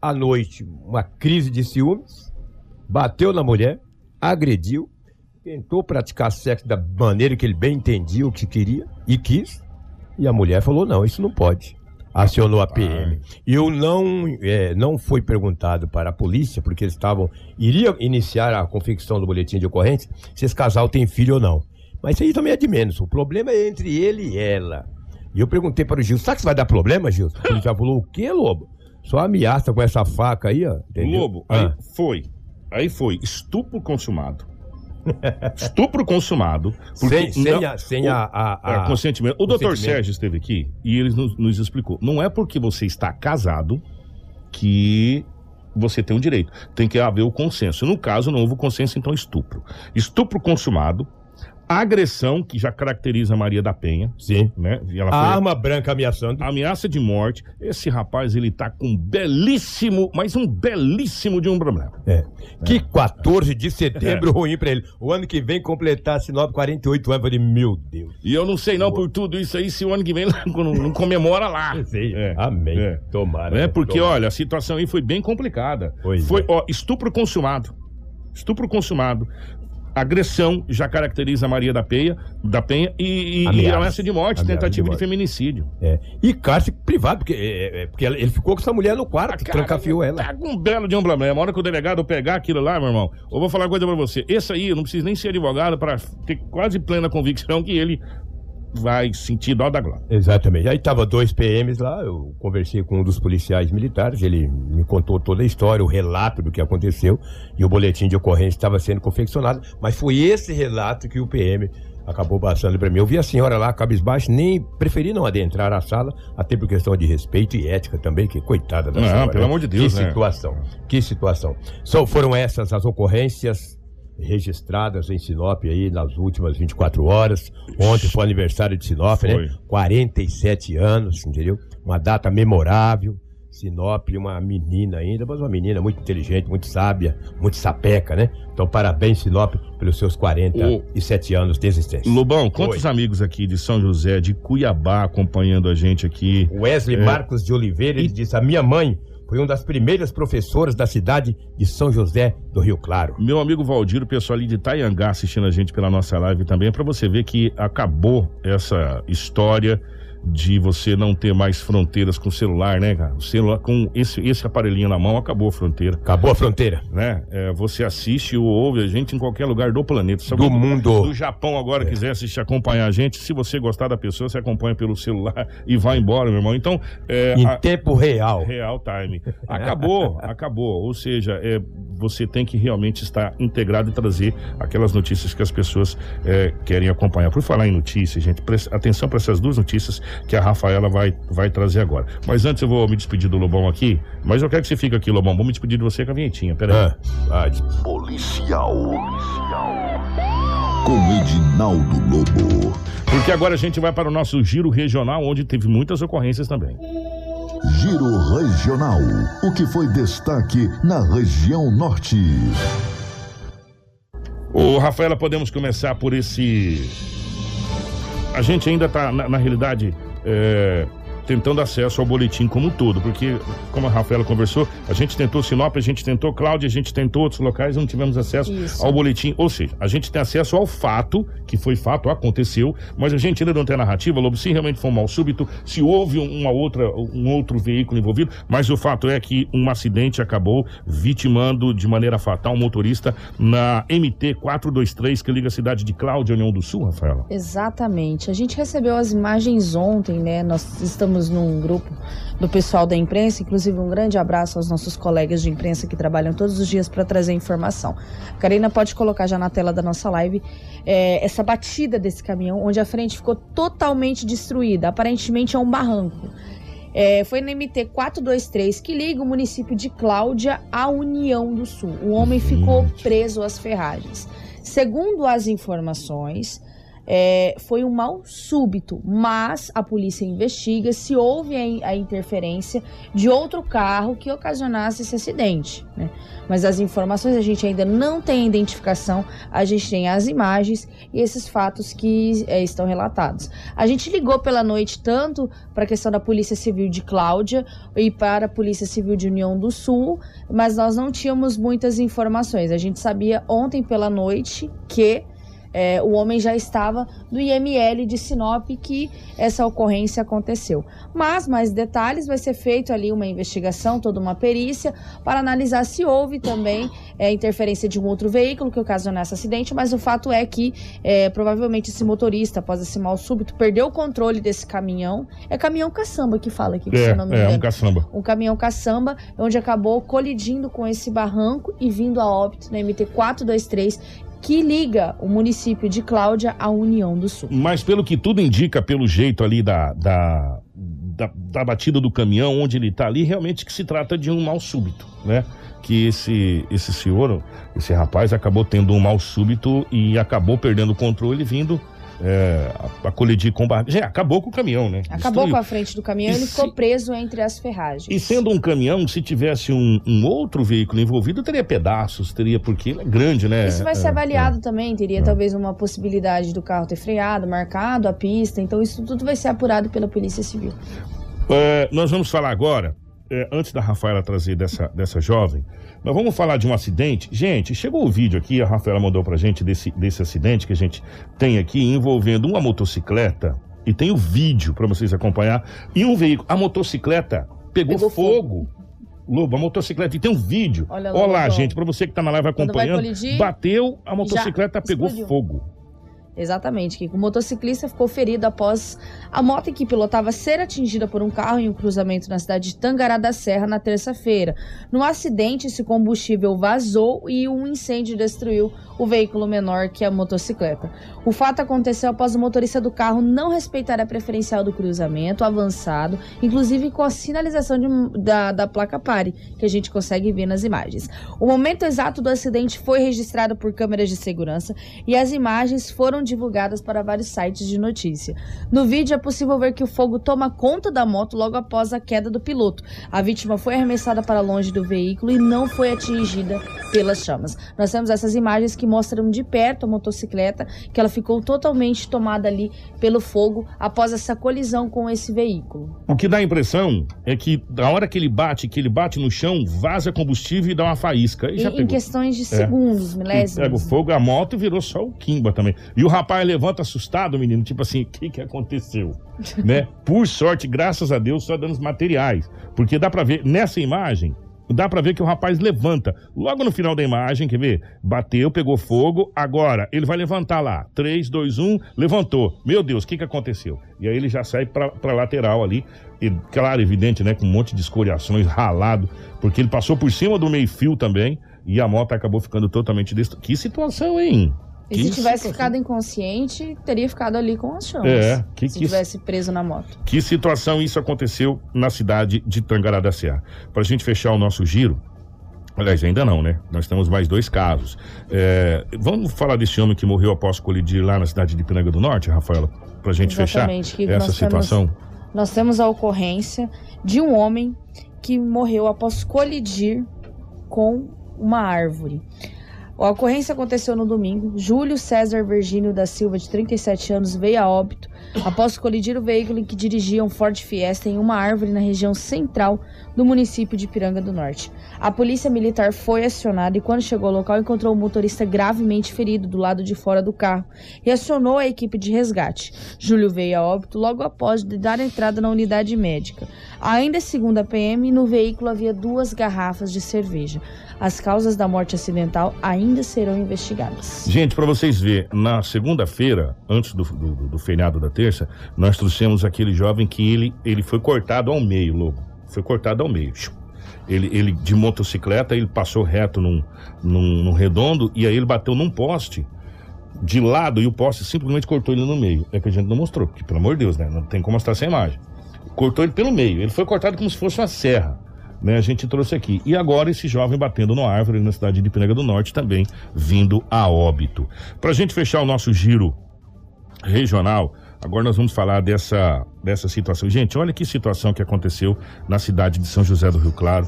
à noite uma crise de ciúmes, bateu na mulher, agrediu, tentou praticar sexo da maneira que ele bem entendia o que queria e quis, e a mulher falou não, isso não pode. Acionou a PM. E eu não, é, não foi perguntado para a polícia, porque eles estavam. iria iniciar a confecção do boletim de ocorrência, se esse casal tem filho ou não. Mas isso aí também é de menos. O problema é entre ele e ela. E eu perguntei para o Gil, sabe que isso vai dar problema, Gil? Ele já falou, o quê, Lobo? Só ameaça com essa faca aí, ó. entendeu? Lobo, Ah. aí foi. Aí foi. Estupro consumado. Estupro consumado. Sem, sem, não- a, sem o- a, a, É, a- consentimento. O doutor. Sérgio esteve aqui e ele nos, nos explicou. Não é porque você está casado que você tem o direito. Tem que haver o consenso. No caso, não houve consenso, então estupro. Estupro consumado, agressão, que já caracteriza a Maria da Penha, Sim. né? Ela A arma branca ameaçando. Ameaça de morte. Esse rapaz, ele tá com um belíssimo, mas um belíssimo de um problema. É. Que 14 de setembro ruim pra ele. O ano que vem completar Sinop 48 anos. Eu falei, meu Deus. E eu não sei não por tudo isso aí se o ano que vem não, não comemora lá. É. Amém. É. Tomara. É porque, Tomara. olha, a situação aí foi bem complicada. Pois foi, é. ó, estupro consumado. Estupro consumado. Agressão já caracteriza a Maria da Penha, da Penha e, e, e ameaça de morte, Ameaça tentativa de de, morte. feminicídio. É. E cárcere privado, porque, é, é, porque ela- ele ficou com essa mulher no quarto, Cara, trancafiou ela. Tá um belo de um problema. A hora que o delegado pegar aquilo lá, meu irmão, eu vou falar uma coisa pra você. Esse aí, eu não preciso nem ser advogado pra ter quase plena convicção que ele vai sentir dó da glória. Exatamente. Aí tava dois PMs lá, eu conversei com um dos policiais militares, ele me contou toda a história, o relato do que aconteceu, e o boletim de ocorrência estava sendo confeccionado, mas foi esse relato que o PM acabou passando pra mim. Eu vi a senhora lá, cabisbaixo, nem preferi não adentrar a sala, até por questão de respeito e ética também, que coitada da Não, senhora. pelo né? amor de Deus, Que né? situação, que situação. Só foram essas as ocorrências registradas em Sinop aí nas últimas 24 horas. Ontem foi aniversário de Sinop, Foi. né? 47 anos, entendeu? Uma data memorável. Sinop, uma menina ainda, mas uma menina muito inteligente, muito sábia, muito sapeca, né? Então, parabéns, Sinop, pelos seus 47 anos de existência. Lobão, quantos Oi. amigos aqui de São José, de Cuiabá, acompanhando a gente aqui? Wesley É. Marcos de Oliveira, ele disse: A minha mãe foi uma das primeiras professoras da cidade de São José do Rio Claro. Meu amigo Valdir, o pessoal ali de Itaiangá assistindo a gente pela nossa live também, para você ver que acabou essa história de você não ter mais fronteiras com o celular, né, cara? O celular com esse, esse aparelhinho na mão acabou a fronteira, Acabou a fronteira. né? É, você assiste ou ouve a gente em qualquer lugar do planeta. Do mundo. do Japão agora quiser assistir, acompanhar a gente, se você gostar da pessoa, você acompanha pelo celular e vai embora, meu irmão. Então, é, Em a- tempo real. Real time. Acabou, acabou. Ou seja, é, você tem que realmente estar integrado e trazer aquelas notícias que as pessoas é, querem acompanhar. Por falar em notícias, gente, presta atenção para essas duas notícias que a Rafaela vai, vai trazer agora. Mas antes eu vou me despedir do Lobão aqui, mas eu quero que você fique aqui, Lobão. Vou me despedir de você com a vinhetinha. Peraí. Ah, des- Policial. Policial. Com Edinaldo Lobo. Porque agora a gente vai para o nosso giro regional, onde teve muitas ocorrências também. Giro Regional. O que foi destaque na região norte? Ô, Rafaela, podemos começar por esse. A gente ainda está, na, na realidade, é, tentando acesso ao boletim como um todo, porque, como a Rafaela conversou, a gente tentou Sinop, a gente tentou Cláudia, a gente tentou outros locais, não tivemos acesso Isso. ao boletim. Ou seja, a gente tem acesso ao fato, que foi fato, aconteceu, mas a gente ainda não tem a narrativa, Lobo, se realmente foi um mal súbito, se houve uma outra, um outro veículo envolvido, mas o fato é que um acidente acabou vitimando de maneira fatal um motorista na MT 423, que liga a cidade de Cláudia, União do Sul, Rafaela. Exatamente. A gente recebeu as imagens ontem, né? Nós estamos num grupo do pessoal da imprensa, inclusive um grande abraço aos nossos colegas de imprensa que trabalham todos os dias para trazer informação. A Karina pode colocar já na tela da nossa live é, essa batida desse caminhão, onde a frente ficou totalmente destruída. Aparentemente é um barranco. É, foi na MT 423 que liga o município de Cláudia à União do Sul. O homem ficou preso às ferragens. Segundo as informações, é, foi um mal súbito, mas a polícia investiga se houve a, a interferência de outro carro que ocasionasse esse acidente. né? Mas as informações a gente ainda não tem a identificação, a gente tem as imagens e esses fatos que é, estão relatados. A gente ligou pela noite tanto para a questão da Polícia Civil de Cláudia e para a Polícia Civil de União do Sul, mas nós não tínhamos muitas informações. A gente sabia ontem pela noite que é, o homem já estava no IML de Sinop que essa ocorrência aconteceu. Mas mais detalhes vai ser feito ali uma investigação, toda uma perícia para analisar se houve também é, interferência de um outro veículo que ocasionou esse acidente. Mas o fato é que é, provavelmente esse motorista, após esse mal súbito, perdeu o controle desse caminhão. É caminhão caçamba que fala aqui, se É, eu não me é, um caçamba. um caminhão caçamba, onde acabou colidindo com esse barranco e vindo a óbito na MT 423, que liga o município de Cláudia à União do Sul. Mas pelo que tudo indica, pelo jeito ali da, da, da, da batida do caminhão, onde ele está ali, realmente que se trata de um mal súbito, né? Que esse, esse senhor, esse rapaz, acabou tendo um mal súbito e acabou perdendo o controle, vindo é, a, a colidir com o barranco. Já acabou com o caminhão, né? Acabou Destruiu. com a frente do caminhão, E ele se- ficou preso entre as ferragens. E sendo um caminhão, se tivesse um, um outro veículo envolvido, teria pedaços, teria, porque ele é grande, né? Isso vai ser É, avaliado também, teria talvez uma possibilidade do carro ter freado, marcado a pista, então isso tudo vai ser apurado pela Polícia Civil. É, nós vamos falar agora, é, antes da Rafaela trazer dessa, dessa jovem, nós vamos falar de um acidente. Gente, chegou o vídeo aqui, a Rafaela mandou pra gente desse, desse acidente que a gente tem aqui envolvendo uma motocicleta. E tem o vídeo pra vocês acompanhar. E um veículo. A motocicleta pegou, Pegou fogo. Lobo, a motocicleta. E tem um vídeo. Olha lá, lá, Lobão. gente, pra você que tá na live acompanhando. colidir, bateu, a motocicleta pegou explodiu. fogo. Exatamente, que o motociclista ficou ferido após a moto que pilotava ser atingida por um carro em um cruzamento na cidade de Tangará da Serra na terça-feira. No acidente, esse combustível vazou e um incêndio destruiu o veículo menor que a motocicleta. O fato aconteceu após o motorista do carro não respeitar a preferencial do cruzamento avançado, inclusive com a sinalização de, da, da placa pare, que a gente consegue ver nas imagens. O momento exato do acidente foi registrado por câmeras de segurança e as imagens foram divulgadas para vários sites de notícia. No vídeo é possível ver que o fogo toma conta da moto logo após a queda do piloto. A vítima foi arremessada para longe do veículo e não foi atingida pelas chamas. Nós temos essas imagens que mostram de perto a motocicleta, que ela ficou totalmente tomada ali pelo fogo após essa colisão com esse veículo. O que dá a impressão é que da hora que ele bate, que ele bate no chão, vaza combustível e dá uma faísca. E já Em, questões de segundos, milésimos. Pega o fogo, a moto e virou só o Kimba também. E o rapaz levanta assustado, menino, tipo assim, o que que aconteceu? né? Por sorte, graças a Deus, só danos materiais. Porque dá pra ver, nessa imagem, dá pra ver que o rapaz levanta. Logo no final da imagem, quer ver? Bateu, pegou fogo, agora ele vai levantar lá. 3, 2, 1, levantou. Meu Deus, o que que aconteceu? E aí ele já sai pra, pra lateral ali. E, claro, evidente, né? Com um monte de escoriações, ralado. Porque ele passou por cima do meio-fio também. E a moto acabou ficando totalmente destruída. Que situação, hein? E Que se tivesse situação. ficado inconsciente, teria ficado ali com as chamas. É, que se que- tivesse preso na moto. Que situação isso aconteceu na cidade de Tangará da Serra? Para a gente fechar o nosso giro, aliás, ainda não, né? Nós temos mais dois casos. É, vamos falar desse homem que morreu após colidir lá na cidade de Pinanga do Norte, Rafaela? Para a gente Exatamente, fechar essa situação? Nós temos a ocorrência de um homem que morreu após colidir com uma árvore. A ocorrência aconteceu no domingo. Júlio César Virgínio da Silva, de 37 anos, veio a óbito após colidir o veículo em que dirigia um Ford Fiesta em uma árvore na região central do município de Piranga do Norte. A polícia militar foi acionada e, quando chegou ao local, encontrou o motorista gravemente ferido do lado de fora do carro e acionou a equipe de resgate. Júlio veio a óbito logo após dar entrada na unidade médica. Ainda segundo a PM, no veículo havia duas garrafas de cerveja. As causas da morte acidental ainda serão investigadas. Gente, para vocês verem, na segunda-feira, antes do, do, do feriado da terça, nós trouxemos aquele jovem que ele, ele foi cortado ao meio, lobo. Foi cortado ao meio. Ele, ele de motocicleta, ele passou reto num, num, num redondo e aí ele bateu num poste de lado e o poste simplesmente cortou ele no meio. É que a gente não mostrou, porque pelo amor de Deus, né? Não tem como mostrar essa imagem. Cortou ele pelo meio. Ele foi cortado como se fosse uma serra. Né, a gente trouxe aqui. E agora esse jovem batendo na árvore na cidade de Pinega do Norte também vindo a óbito. Pra gente fechar o nosso giro regional, agora nós vamos falar dessa, dessa situação. Gente, olha que situação que aconteceu na cidade de São José do Rio Claro,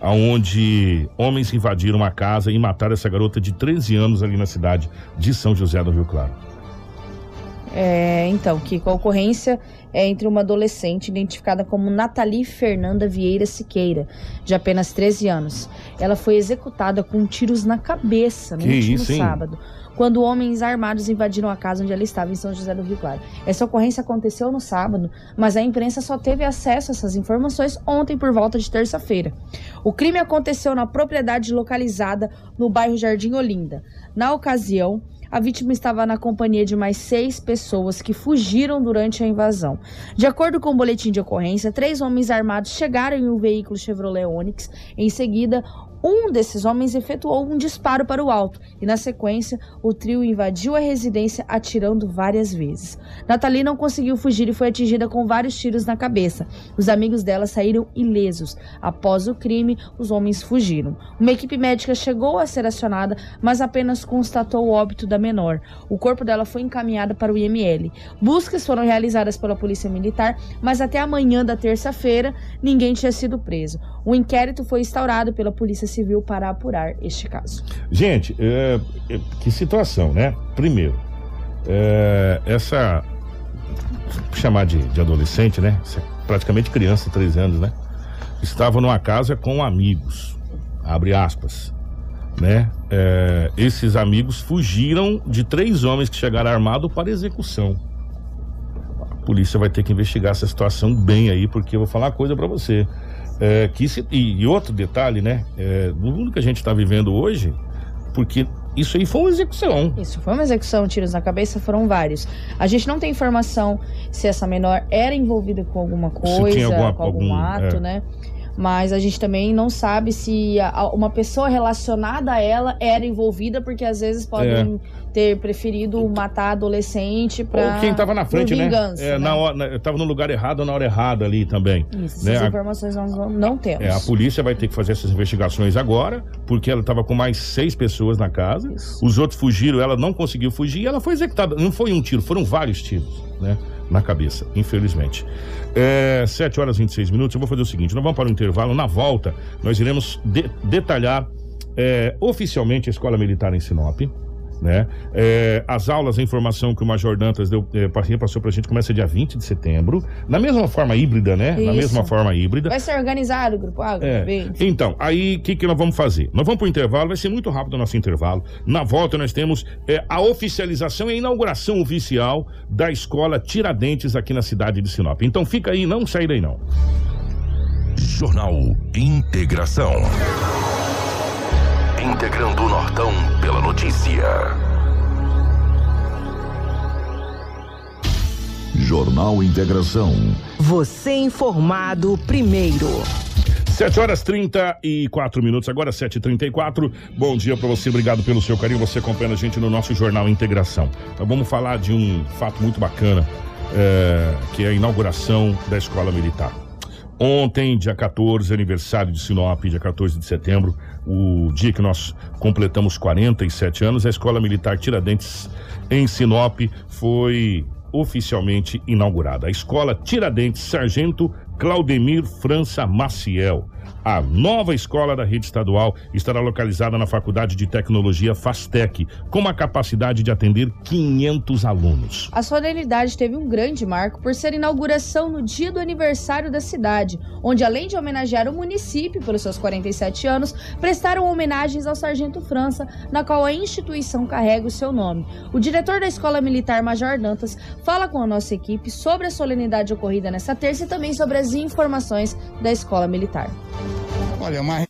aonde homens invadiram uma casa e mataram essa garota de 13 anos ali na cidade de São José do Rio Claro. É, então, Kiko, a ocorrência é entre uma adolescente identificada como Nathalie Fernanda Vieira Siqueira, de apenas 13 anos. Ela foi executada com tiros na cabeça no Que último isso, hein? Quando homens armados invadiram a casa onde ela estava, em São José do Rio Claro. Essa ocorrência aconteceu no sábado, mas a imprensa só teve acesso a essas informações ontem por volta de terça-feira. O crime aconteceu na propriedade localizada no bairro Jardim Olinda. Na ocasião, a vítima estava na companhia de mais seis pessoas que fugiram durante a invasão. De acordo com o boletim de ocorrência, três homens armados chegaram em um veículo Chevrolet Onix. Em seguida, um desses homens efetuou um disparo para o alto e, na sequência, o trio invadiu a residência atirando várias vezes. Nathalie não conseguiu fugir e foi atingida com vários tiros na cabeça. Os amigos dela saíram ilesos. Após o crime, os homens fugiram. Uma equipe médica chegou a ser acionada, mas apenas constatou o óbito da menor. O corpo dela foi encaminhado para o IML. Buscas foram realizadas pela Polícia Militar, mas até amanhã da terça-feira ninguém tinha sido preso. Um inquérito foi instaurado pela Polícia Civil para apurar este caso. Gente, é, é, que situação, né? Primeiro, é, essa. chamar de, de adolescente, né? É praticamente criança, 13 anos, né? Estava numa casa com amigos, abre aspas, né? É, esses amigos fugiram de três homens que chegaram armados para execução. A polícia vai ter que investigar essa situação bem aí, porque eu vou falar uma coisa para você. É, que se- e, e outro detalhe, né? É, no mundo que a gente está vivendo hoje, porque Isso aí foi uma execução. Isso foi uma execução, tiros na cabeça foram vários. A gente não tem informação se essa menor era envolvida com alguma coisa, alguma- com algum, algum- ato, é. né? Mas a gente também não sabe se a- uma pessoa relacionada a ela era envolvida, porque às vezes podem ter preferido matar adolescente pra. É. Ou quem tava na frente, né? É, né? Na hora, tava no lugar errado na hora errada ali também. Isso, né? essas informações nós não, não temos. É, a polícia vai ter que fazer essas investigações agora, porque ela estava com mais seis pessoas na casa. Isso. Os outros fugiram, ela não conseguiu fugir e ela foi executada. Não foi um tiro, foram vários tiros, né? Na cabeça, infelizmente. É, 7 horas e 26 minutos. Eu vou fazer o seguinte: nós vamos para o intervalo. Na volta, nós iremos de- detalhar é, oficialmente a Escola Militar em Sinop. Né? É, as aulas, a informação que o Major Dantas deu, é, passou pra gente, começa dia 20 de setembro. Na mesma forma híbrida, né? Na Isso. mesma forma híbrida. Vai ser organizado o grupo agro, É. bem. Então, aí o que, que nós vamos fazer? Nós vamos para o intervalo, vai ser muito rápido o nosso intervalo. Na volta, nós temos é, a oficialização e a inauguração oficial da escola Tiradentes aqui na cidade de Sinop. Então fica aí, não sai daí não. Jornal Integração. Integrando o Nortão pela notícia. Jornal Integração. Você informado primeiro. 7 horas 34 minutos, agora 7h34. Bom dia para você, obrigado pelo seu carinho. Você acompanha a gente no nosso Jornal Integração. Nós vamos falar de um fato muito bacana, é, que é a inauguração da Escola Militar. Ontem, dia 14, aniversário de Sinop, dia 14 de setembro, o dia que nós completamos 47 anos, a Escola Militar Tiradentes em Sinop foi oficialmente inaugurada. A Escola Tiradentes Sargento Claudemir França Maciel. A nova escola da rede estadual estará localizada na Faculdade de Tecnologia Fastec, com uma capacidade de atender 500 alunos. A solenidade teve um grande marco por ser inauguração no dia do aniversário da cidade, onde além de homenagear o município pelos seus 47 anos, prestaram homenagens ao Sargento França, na qual a instituição carrega o seu nome. O diretor da Escola Militar Major Dantas fala com a nossa equipe sobre a solenidade ocorrida nesta terça e também sobre as informações da Escola Militar. Olha, uma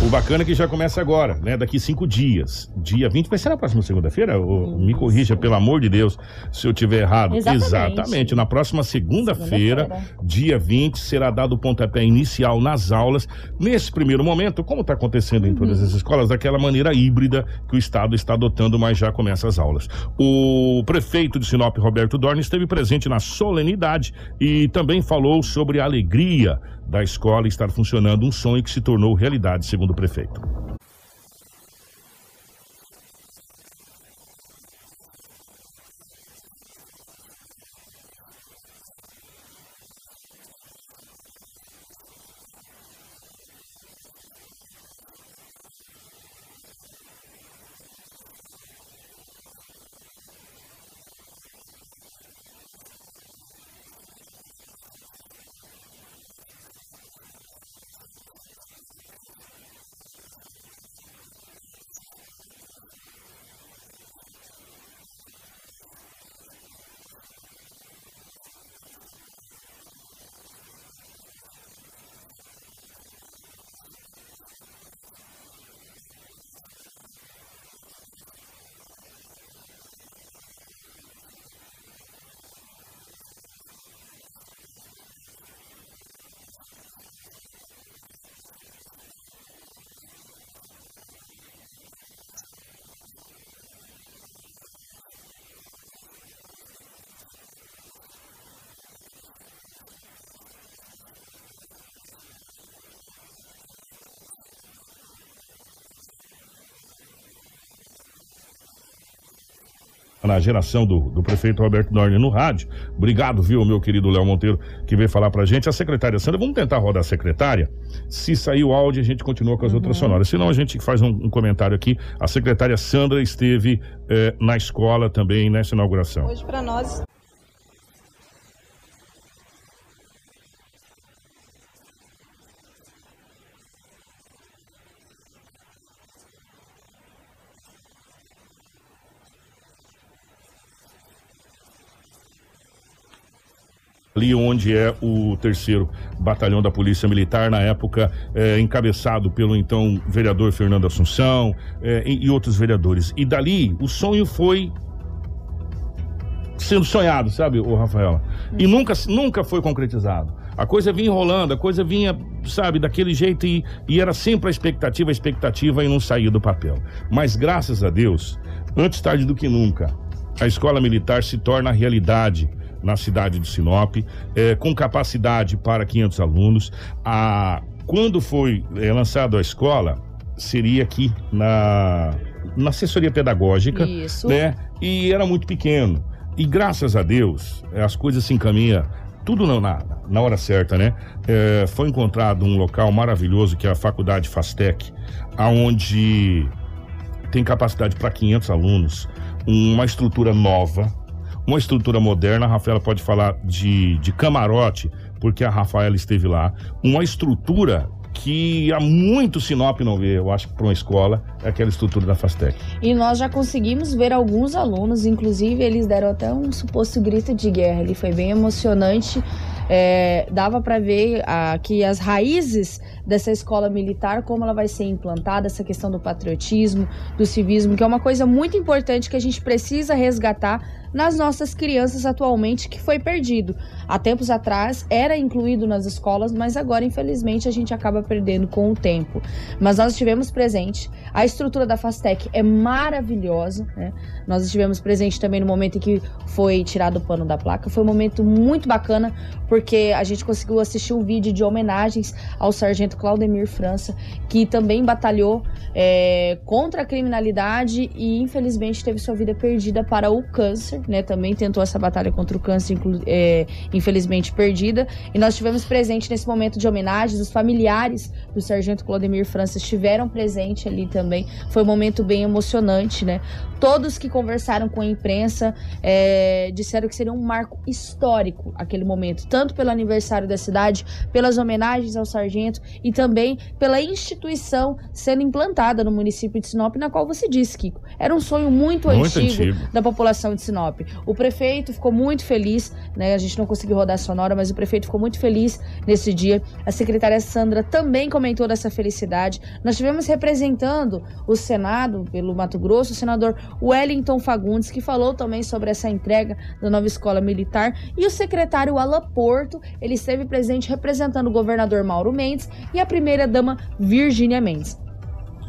O bacana é que já começa agora, né? Daqui cinco dias. Dia 20 vai ser na próxima segunda-feira? Me corrija, pelo amor de Deus, se eu tiver errado. Exatamente. Na próxima segunda-feira, Segunda-feira. dia 20, será dado o pontapé inicial nas aulas. Nesse primeiro momento, como está acontecendo em todas as escolas, daquela maneira híbrida que o Estado está adotando, mas já começa as aulas. O prefeito de Sinop, Roberto Dorne, esteve presente na solenidade e também falou sobre a alegria da escola estar funcionando, um sonho que se tornou realidade, segundo o prefeito. Na geração do, do prefeito Roberto Dorne no rádio. Obrigado, viu, meu querido Léo Monteiro, que veio falar pra gente. A secretária Sandra, vamos tentar rodar a secretária. Se sair o áudio, a gente continua com as outras sonoras. Senão, a gente faz um, um comentário aqui. A secretária Sandra esteve eh, na escola também nessa inauguração. Hoje para nós ali onde é o terceiro batalhão da Polícia Militar, na época eh, encabeçado pelo então vereador Fernando Assunção eh, e, e outros vereadores. E dali o sonho foi sendo sonhado, sabe, o Rafaela? E nunca, nunca foi concretizado. A coisa vinha enrolando, a coisa vinha, sabe, daquele jeito e, e era sempre a expectativa, a expectativa e não saía do papel. Mas graças a Deus, antes tarde do que nunca, a escola militar se torna realidade na cidade de Sinop, eh, com capacidade para 500 alunos. A, quando foi eh, lançado a escola, seria aqui na, na assessoria pedagógica, Isso. né? E era muito pequeno. E graças a Deus, eh, as coisas se encaminham tudo na, na, na hora certa, né? Eh, foi encontrado um local maravilhoso que é a Faculdade Fastec, aonde tem capacidade para 500 alunos, uma estrutura nova, uma estrutura moderna. A Rafaela pode falar de, de camarote, porque a Rafaela esteve lá. Uma estrutura que há muito Sinop não vê, eu acho, para uma escola, é aquela estrutura da Fastec. E nós já conseguimos ver alguns alunos, inclusive eles deram até um suposto grito de guerra. Ele foi bem emocionante. É, dava para ver que as raízes dessa escola militar, como ela vai ser implantada, essa questão do patriotismo, do civismo, que é uma coisa muito importante que a gente precisa resgatar nas nossas crianças atualmente, que foi perdido. Há tempos atrás era incluído nas escolas, mas agora, infelizmente, a gente acaba perdendo com o tempo. Mas nós estivemos presente, a estrutura da Fastec é maravilhosa, né? Nós estivemos presente também no momento em que foi tirado o pano da placa. Foi um momento muito bacana, porque a gente conseguiu assistir um vídeo de homenagens ao sargento Claudemir França, que também batalhou é, contra a criminalidade e infelizmente teve sua vida perdida para o câncer, né? Também tentou essa batalha contra o câncer, é, infelizmente perdida. E nós estivemos presentes nesse momento de homenagens, os familiares do sargento Claudemir França estiveram presentes ali também. Foi um momento bem emocionante, né? Todos que conversaram com a imprensa é, disseram que seria um marco histórico aquele momento, tanto pelo aniversário da cidade, pelas homenagens ao sargento também pela instituição sendo implantada no município de Sinop, na qual você disse, Kiko. Era um sonho muito, Muito antigo, antigo. da população de Sinop. O prefeito ficou muito feliz, né? A gente não conseguiu rodar a sonora, mas o prefeito ficou muito feliz nesse dia. A secretária Sandra também comentou dessa felicidade. Nós tivemos representando o Senado pelo Mato Grosso, o senador Wellington Fagundes, que falou também sobre essa entrega da nova escola militar, e o secretário Alan Porto, ele esteve presente representando o governador Mauro Mendes e a primeira-dama Virgínia Mendes.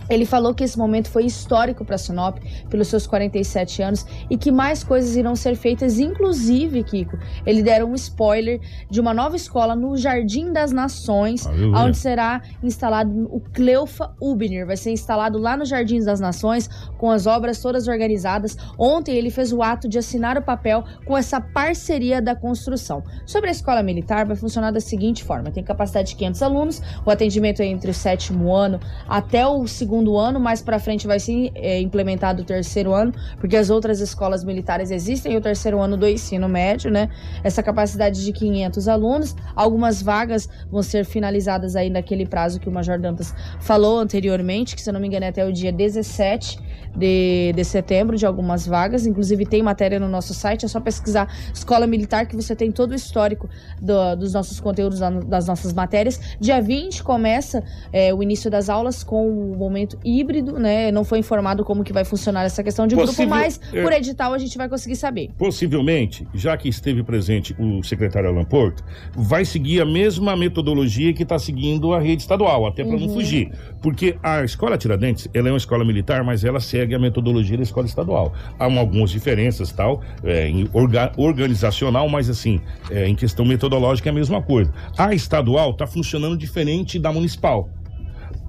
Ele falou que esse momento foi histórico para Sinop, pelos seus 47 anos, e que mais coisas irão ser feitas, inclusive, Kiko. Ele deram um spoiler de uma nova escola no Jardim das Nações, Aleluia. onde será instalado o Cleufa Ubner. Vai ser instalado lá no Jardim das Nações, com as obras todas organizadas. Ontem ele fez o ato de assinar o papel com essa parceria da construção. Sobre a escola militar, vai funcionar da seguinte forma: tem capacidade de 500 alunos, o atendimento é entre o sétimo ano até o segundo ano, mais para frente vai ser é, implementado o terceiro ano, porque as outras escolas militares existem, e o terceiro ano do ensino médio, né? Essa capacidade de 500 alunos, algumas vagas vão ser finalizadas aí naquele prazo que o Major Dantas falou anteriormente, que se eu não me engano é até o dia 17 de, de setembro, de algumas vagas. Inclusive, tem matéria no nosso site, é só pesquisar Escola Militar, que você tem todo o histórico do- dos nossos conteúdos, da- das nossas matérias. Dia 20 começa é, o início das aulas com o momento híbrido, né? Não foi informado como que vai funcionar essa questão de Possível- grupo, mas é. por edital a gente vai conseguir saber. Possivelmente, já que esteve presente o secretário Alan Porto, vai seguir a mesma metodologia que está seguindo a rede estadual, até para não Uhum. fugir. Porque a escola Tiradentes, ela é uma escola militar, mas ela segue a metodologia da escola estadual. Há uma- algumas diferenças, tal, é, em orga- organizacional, mas assim, é, em questão metodológica é a mesma coisa. A estadual está funcionando diferente da municipal.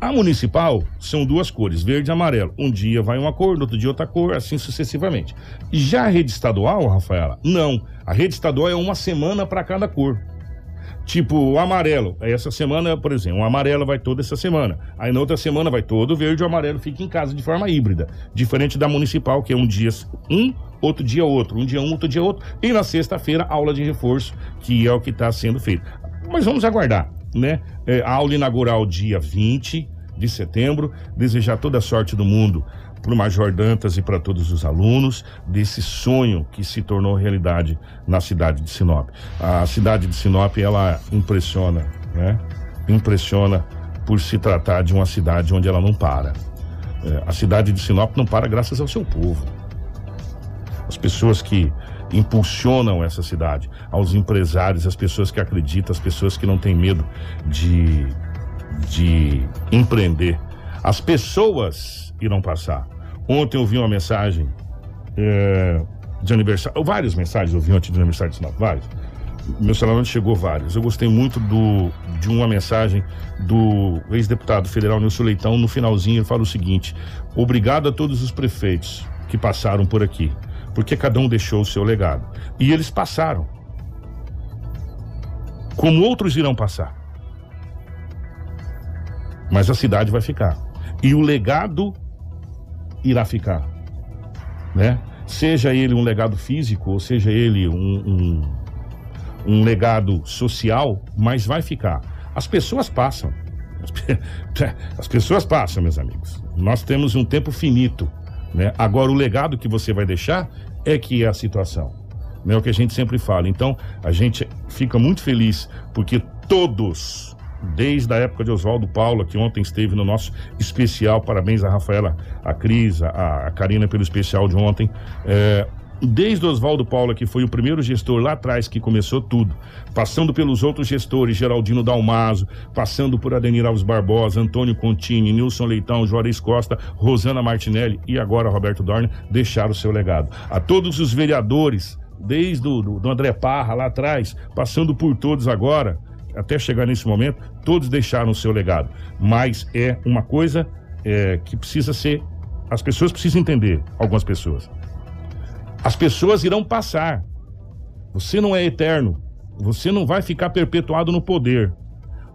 A municipal são duas cores, verde e amarelo. Um dia vai uma cor, no outro dia outra cor, assim sucessivamente. Já a rede estadual, Rafaela, não. A rede estadual é uma semana para cada cor. Tipo, o amarelo. Essa semana, por exemplo, o amarelo vai toda essa semana. Aí na outra semana vai todo verde o amarelo fica em casa de forma híbrida. Diferente da municipal, que é um dia um, outro dia outro. Um dia um, outro dia outro. E na sexta-feira, aula de reforço, que é o que está sendo feito. Mas vamos aguardar, né? É, a aula inaugural dia 20 de setembro. Desejar toda a sorte do mundo para o Major Dantas e para todos os alunos desse sonho que se tornou realidade na cidade de Sinop. A cidade de Sinop, ela impressiona, né? Impressiona por se tratar de uma cidade onde ela não para. É, a cidade de Sinop não para graças ao seu povo. As pessoas que impulsionam essa cidade, aos empresários, as pessoas que acreditam, as pessoas que não têm medo de, de empreender. As pessoas irão passar. Ontem eu vi uma mensagem é, de aniversário, várias mensagens eu vi ontem de aniversário de Sinop, vários. Meu celular chegou vários. Eu gostei muito do, de uma mensagem do ex-deputado federal Nilson Leitão. No finalzinho, ele fala o seguinte: Obrigado a todos os prefeitos que passaram por aqui, porque cada um deixou o seu legado. E eles passaram. Como outros irão passar. Mas a cidade vai ficar. E o legado irá ficar, né? Seja ele um legado físico, ou seja ele um, um, um legado social, mas vai ficar. As pessoas passam. As pessoas passam, meus amigos. Nós temos um tempo finito, né? Agora o legado que você vai deixar é que é a situação. Né? É o que a gente sempre fala. Então, a gente fica muito feliz porque todos desde a época de Oswaldo Paula, que ontem esteve no nosso especial. Parabéns a Rafaela, a Cris, a, a Karina pelo especial de ontem. É, desde Oswaldo Paula, que foi o primeiro gestor lá atrás que começou tudo, passando pelos outros gestores, Geraldino Dalmaso, passando por Adenir Alves Barbosa, Antônio Contini, Nilson Leitão, Juarez Costa, Rosana Martinelli e agora Roberto Dorne, deixaram o seu legado. A todos os vereadores, desde o do, do André Parra lá atrás, passando por todos agora, até chegar nesse momento, todos deixaram o seu legado. Mas é uma coisa é, que precisa ser. As pessoas precisam entender, algumas pessoas. As pessoas irão passar. Você não é eterno. Você não vai ficar perpetuado no poder.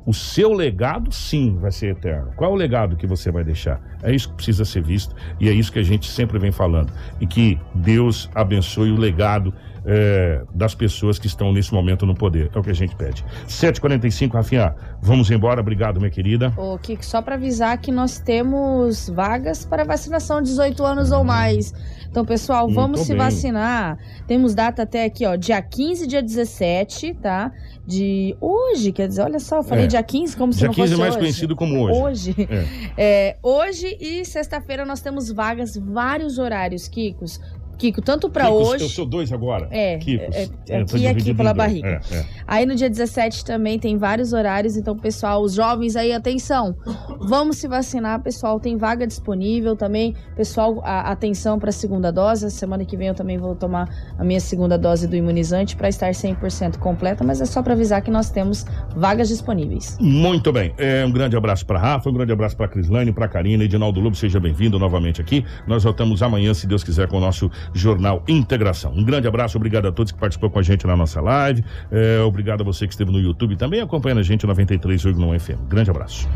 O seu legado, sim, vai ser eterno. Qual é o legado que você vai deixar? É isso que precisa ser visto e é isso que a gente sempre vem falando. E que Deus abençoe o legado é, das pessoas que estão nesse momento no poder. É o que a gente pede. 7h45, Rafinha, vamos embora. Obrigado, minha querida. Ô, Kiko, só para avisar que nós temos vagas para vacinação de 18 anos ou mais. Então, pessoal, vamos se vacinar. Temos data até aqui, ó, dia 15, dia 17, tá? De hoje, quer dizer, olha só, eu falei é. dia 15 como se dia não fosse Dia 15 é mais hoje. conhecido como hoje. Hoje. É. É, hoje e sexta-feira nós temos vagas, vários horários, Kikos. Kiko, tanto para hoje. Eu sou dois agora. É. Kikos. É, é, aqui e aqui pela barriga. É, é. Aí no dia 17 também tem vários horários, então, pessoal, os jovens aí, atenção. Vamos se vacinar, pessoal. Tem vaga disponível também. Pessoal, a, atenção para a segunda dose. Semana que vem eu também vou tomar a minha segunda dose do imunizante para estar 100% completa, mas é só para avisar que nós temos vagas disponíveis. Muito bem. É, um grande abraço para Rafa, um grande abraço para Crislane, para Karina Edinaldo Lobo. Seja bem-vindo novamente aqui. Nós voltamos amanhã, se Deus quiser, com o nosso Jornal Integração. Um grande abraço, obrigado a todos que participou com a gente na nossa live. É, obrigado a você que esteve no YouTube também acompanhando a gente 93,1 FM. Grande abraço.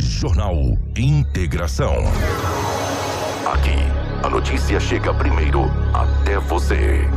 Jornal Integração. Aqui, a notícia chega primeiro até você.